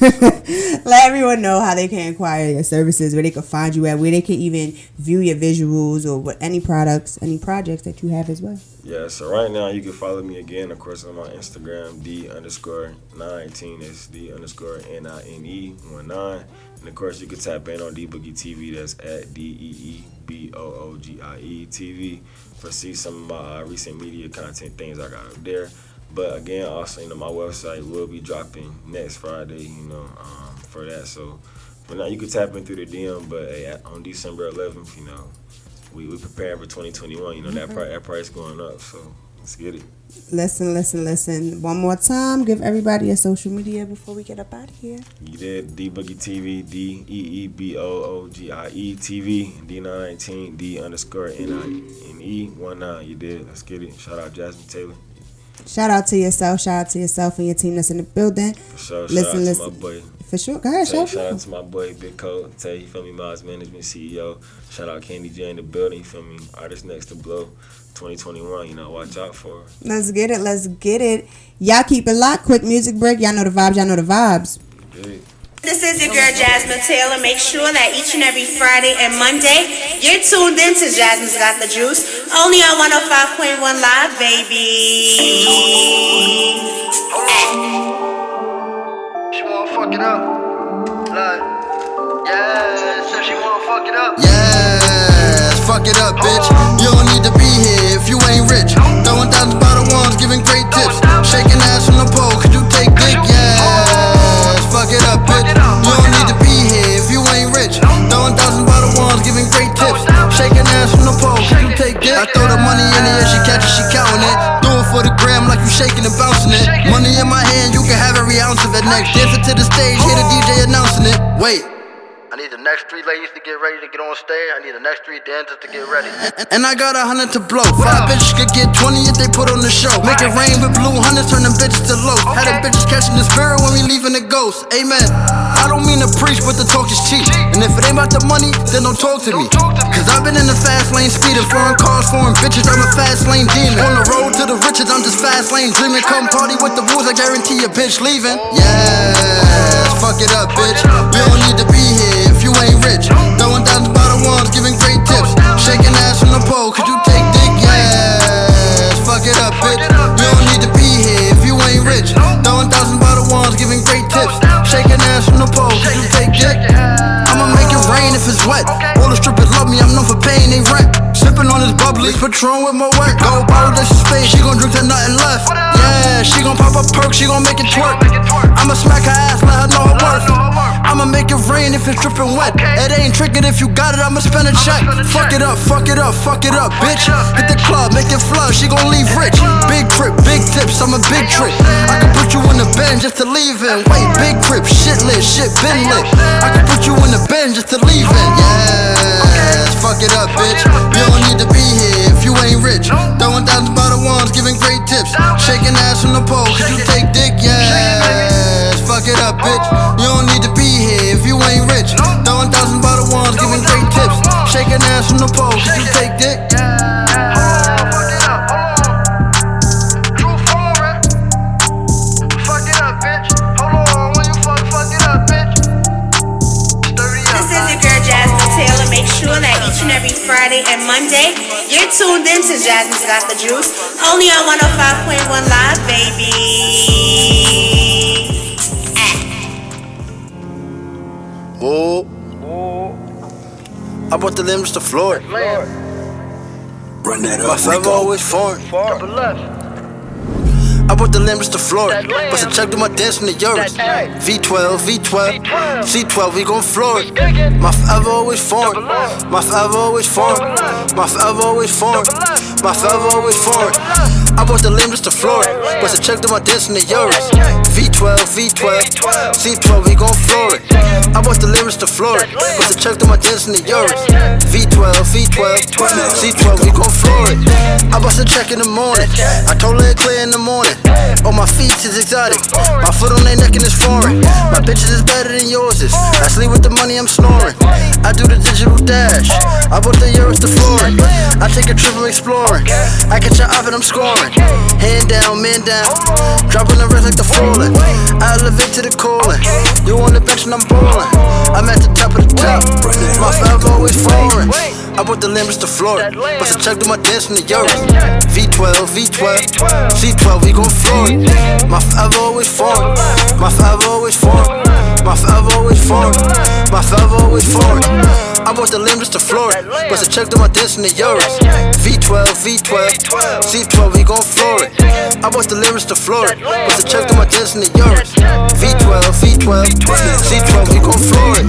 let everyone know how they can inquire your services, where they can find you at, where they can even view your visuals or what any products, any projects that you have as well. Yeah, so right now you can follow me again, of course, on my Instagram, D underscore 19. That's D underscore N I N E 1 9. And of course, you can tap in on D Boogie TV. That's at D E E B O O G I E TV for see some of my uh, recent media content things I got up there. But again, also, you know, my website will be dropping next Friday, you know, um, for that. So for now, you can tap in through the DM, but hey, on December 11th, you know, we we preparing for 2021. You know, that, Okay. pri- that price going up, so let's get it. Listen, listen, listen. One more time. Give everybody your social media before we get up out of here. You did D Boogie TV, D E E B O O G I E TV, D19, D underscore N I N E 1 9. You did. Let's get it. Shout out Jasmine Taylor. Shout out to yourself. Shout out to yourself and your team that's in the building. For sure. Shout Listen, out listen. to my boy. For sure. Go ahead, Tay, shout shout out. to my boy Big Coat. Tay, you feel me? Miles Management CEO. Shout out Candy J in the building. You feel me? Artist next to blow. 2021. You know, watch out for. Let's get it. Let's get it. Y'all keep it locked. Quick music break. Y'all know the vibes. Y'all know the vibes. Dig. This is your girl Jasmine Taylor. Make sure that each and every Friday and Monday you're tuned in to Jasmine's Got the Juice, only on 105.1 Live, baby. She wanna fuck it up. Like, yeah, said she wanna fuck it up. Yes, fuck it up, bitch. You don't need to rich. Giving great tips. Shaking ass on the pole, could you take dick? Yes. Fuck it up, bitch. You don't need to be here if you ain't rich. Throwing thousands by the ones, giving great tips. Shaking ass on the pole, could you take dick? I throw the money in the air, she catch it, she counting it. Do it for the gram like you shaking and bouncing it. Money in my hand, you can have every ounce of it next. Dancing to the stage, hear the DJ announcing it. Wait. I need the next three ladies to get ready to get on stage. I need the next three dancers to get ready. And, and I got a hundred to blow. Five bitches could get 20 if they put on the show. Make it rain with blue hundreds, turn them bitches to low. Had them bitches catching the spirit when we leaving the ghost. Amen. I don't mean to preach, but the talk is cheap. And if it ain't about the money, then don't talk to me. Cause I've been in the fast lane speeding, foreign cars, foreign bitches. I'm a fast lane demon. On the road to the riches, I'm just fast lane dreaming. Come party with the rules, I guarantee your bitch leaving. Oh. Yes, fuck it up, bitch. We don't need to be here ain't rich. Throwing by the ones, giving great tips. Shaking ass from the pole, could you take dick? Yes, fuck it up, bitch. We don't need to be here if you ain't rich. Ones, giving great tips. Shaking ass the you take dick? I'ma make it rain if it's wet. All the strippers love me, I'm known for paying they rent. Sipping on this bubbly, Patron with my wet. Gold bottle, that's your space, she gon' drink till nothing left. Yeah, she gon' pop a perk, she gon' make it twerk. I'ma smack her ass, let her know her worth. I'ma make it rain if it's dripping wet. It ain't tricking if you got it, I'ma spend a check. Fuck it up, fuck it up, fuck it up, bitch. Hit the club, make it flood, she gon' leave rich. Big trip, big tips, I'm a big trip. I can put you in the Benz just to leave in. Wait, big crib, shit lit, shit been lit. I can put you in the Benz just to leave in. Yes, fuck it up, bitch. You don't need to be here if you ain't rich. Throwing thousands by the ones, giving great tips. Shaking ass from the pole, could you take dick? Yes, fuck it up, bitch. You don't need to be here if you ain't rich. Throwing thousands by the ones, giving great tips. Shaking ass from the pole, could you take dick? Monday you're tuned in to Jasmine's Got the Juice, only on 105.1 Live, baby. Oh. oh! I brought the limbs to Florida. Run that My up, forever Rico. always foreign. I brought the limbs to Florida. Bust a check to my dance in the Euros. V12, V12, C12, we gon' floor it. My forever always foreign. My forever always foreign. My forever always foreign. My forever always foreign. I brought the limbs to Florida. Bust a check to my dance in the Euros. V12, V12, C12, we gon' floor it. I brought the limbs to Florida. Bust a check to my dance in the Euros. V12, V12, C12, we gon' floor it. I bust a check in the morning. I told her it clear in the morning. Oh, my feet is exotic. My foot on their neck and it's foreign. My bitches is better than yours is. I sleep with the money, I'm snoring. I do the digital dash. I bought the euros to flooring. I take a trip, I'm exploring. I catch an oven, I'm scoring. Hand down, man down. Dropping the rest like the falling. I elevate to the calling. You on the bench and I'm balling. I'm at the top of the top. My forever always foreign. I bought the limbs to Florida. Bust a check to my dance in the euros. V12, V12, C12, we gon' floor. My five always foreign. My five always foreign. My forever always foreign. My forever always foreign. I bought the limbs to Florida. Bust a check to my dance in the euros. V12, V12, C12, we gon' floor it. I bought the lyrics to Florida. Bust a check to my dance in the euros. V12, V12, C12, we gon' floor it.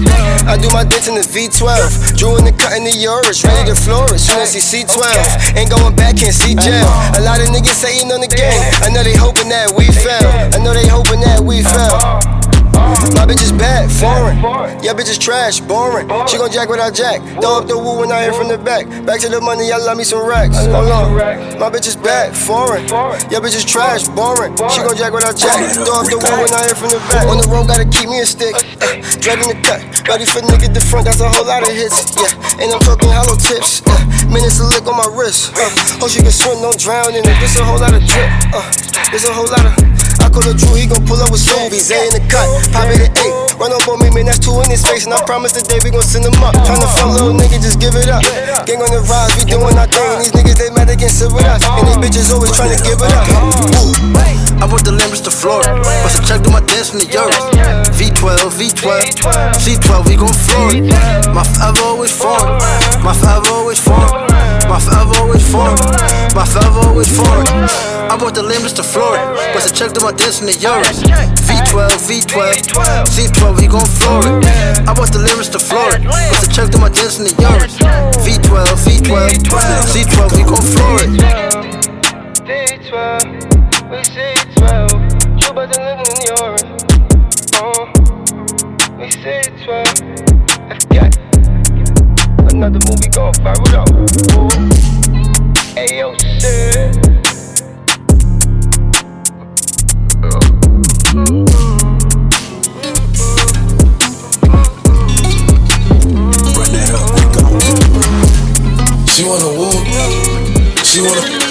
I do my dance in the V12. Drew in the cut in the Euros. ready to flourish. Soon as he C12, ain't going back, can't see jail. A lot of niggas hating on the game. I know they hoping that we fail. I know they hoping that we fail. My bitch is bad, foreign. Your bitch is trash, boring. She gon' jack without jack. Throw up the woo when I hear from the back. Back to the money, I love me some racks. Hold on. My bitch is bad, foreign. Your bitch is trash, boring. She gon' jack without jack. Throw up the woo when I hear from the back. On the road, gotta keep me a stick. Uh, dragging the cut. Ready for nigga the front, that's a whole lot of hits. Yeah, and I'm talking hollow tips. Uh, minutes of lick on my wrist. Uh, hope she can swim, don't drown in it. This a whole lot of drip. Uh, this a whole lot of. I call a Drew, he gon' pull up with Subies, A in the cut, pop it at eight. Run up on me, man, that's two in his face, and I promise today we gon' send them up. Tryna fuck little nigga, just give it up. Gang on the rise, we doing our thing. These niggas they mad they can't with us, and these bitches always tryna give it up. I brought the limbs to Florida. Bust a check to my dance in the euros. V12, V12, C12, we gon' floor it. My forever always foreign. My forever always foreign. My forever always for it. My forever always for. I bought the limits to Florida. But I checked my distance in Euros. V12, V12, Z12, we gon' floor it. I bought the limits to Florida. But I checked my distance in Euros. V12, V12, Z12, we gon' floor it. V12, we say 12. You better live in Europe. Oh, we say 12. Another movie gon' viral. Ooh. Ayo, shit. She wanna walk, she wanna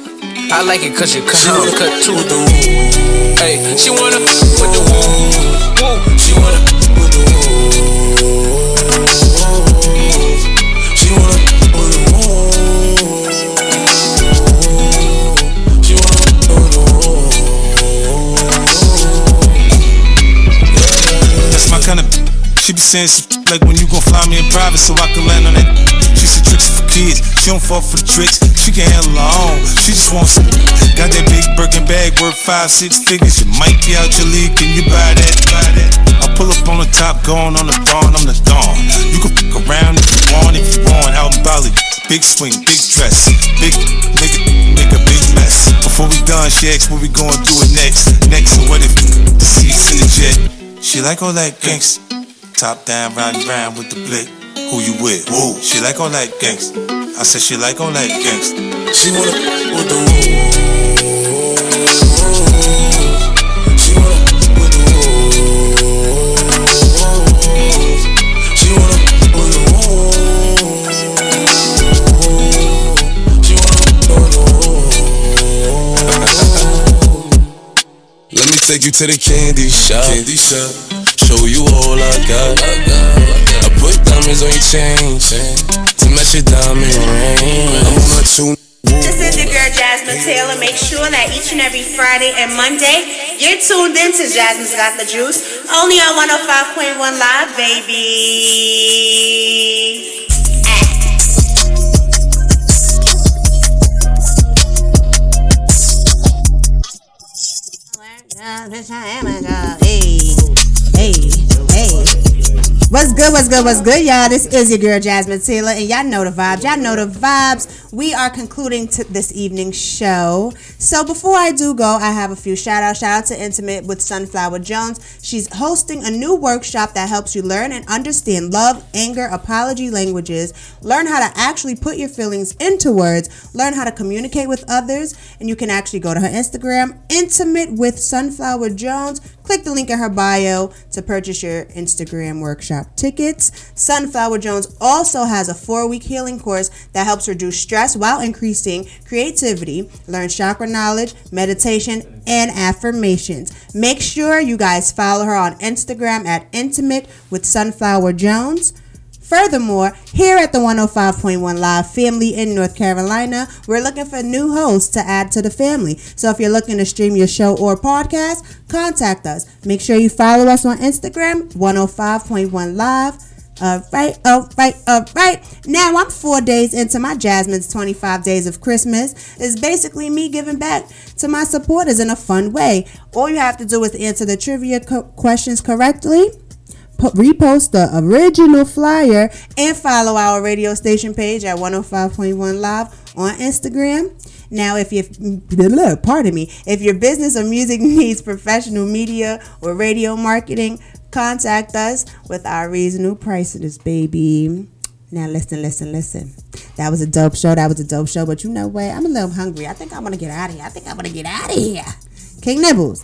I like it cause you cut how I'm cut too. Hey, she wanna with the woo, woo. She wanna with the woo. She wanna with the woo. She wanna with the woo. That's my kind of. She be saying some like when you gon' fly me in private so I can land on that. She said tricks for kids. She don't fall for tricks. She can handle her own. She just wants some. Got that big Birkin bag worth five, six figures. You might be out your league. Can you buy that? Buy that? I pull up on the top, going on the thorn. I'm the dawn. You can fuck around if you want. If you want, out in Bali. Big swing, big dress, big nigga, make a big mess. Before we done, she asked what we going do it next. Next, and what if the seats in the jet? She like all that gangsta. Top down, riding round with the blick. Who you with? Woo. She like all that gangsta. I said she like all that gangsta. She wanna with the woo. She wanna with the woo. She wanna with the woo. She wanna with the woo. Let me take you to the candy shop. Candy shop. Show you all I got. I put diamonds on your chain to match your diamond ring. I'm on my two. This is your girl Jasmine Taylor. Make sure that each and every Friday and Monday you're tuned in to Jasmine's Got the Juice, only on 105.1 Live, baby. Hey, hey, hey. What's good? What's good? What's good, y'all? This is your girl Jasmine Taylor, and y'all know the vibes. Y'all know the vibes. We are concluding this evening's show. So before I do go, I have a few shout outs. Shout out to Intimate with Sunflower Jones. She's hosting a new workshop that helps you learn and understand love, anger, apology languages, learn how to actually put your feelings into words, learn how to communicate with others, and you can actually go to her Instagram, Intimate with Sunflower Jones. Click the link in her bio to purchase your Instagram workshop tickets. Sunflower Jones also has a four week healing course that helps reduce stress while increasing creativity, learn chakra knowledge, meditation, and affirmations. Make sure you guys follow her on Instagram at Intimate with Sunflower Jones. Furthermore, here at the 105.1 Live family in North Carolina, we're looking for new hosts to add to the family. So if you're looking to stream your show or podcast, contact us. Make sure you follow us on Instagram, 105.1 Live. All right, all right, all right. Now I'm four days into my Jasmine's 25 Days of Christmas. It's basically me giving back to my supporters in a fun way. All you have to do is answer the trivia co- questions correctly repost the original flyer and follow our radio station page at 105.1 live on Instagram. Now, if you, pardon me, if your business or music needs professional media or radio marketing, contact us with our reasonable prices, baby. Now listen, listen, listen. That was a dope show. That was a dope show. But you know what? I'm a little hungry. I think I'm gonna get out of here. I think I'm gonna get out of here. King Nibbles.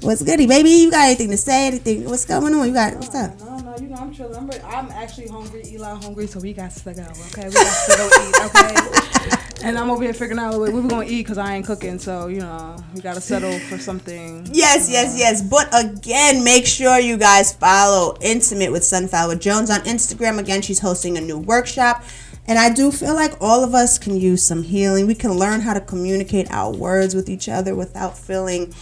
What's goody, baby? You got anything to say? Anything? What's going on? You got what's up? No, no, you know I'm chilling. I'm. I'm actually hungry. Eli hungry, so we got to go. Okay, we got to go eat. Okay. And I'm over here figuring out what we were gonna eat because I ain't cooking. So you know we gotta settle for something. Yes, yes, yes. But again, make sure you guys follow Intimate with Sunflower Jones on Instagram. Again, she's hosting a new workshop. And I do feel like all of us can use some healing. We can learn how to communicate our words with each other without feeling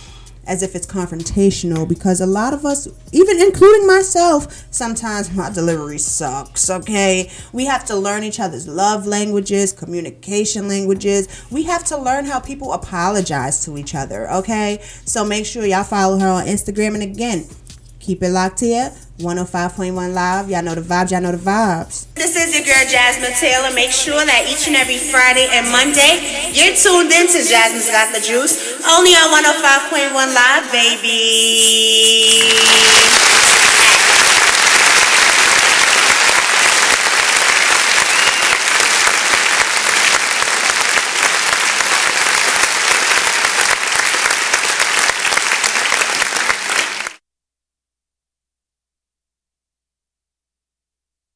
as if it's confrontational because a lot of us, even including myself, sometimes my delivery sucks, okay? We have to learn each other's love languages, communication languages. We have to learn how people apologize to each other, okay? So make sure y'all follow her on Instagram. And again, keep it locked here. 105.1 Live. Y'all know the vibes. Y'all know the vibes. This is your girl Jasmine Taylor. Make sure that each and every Friday and Monday you're tuned in to Jasmine's Got the Juice, only on 105.1 Live, baby.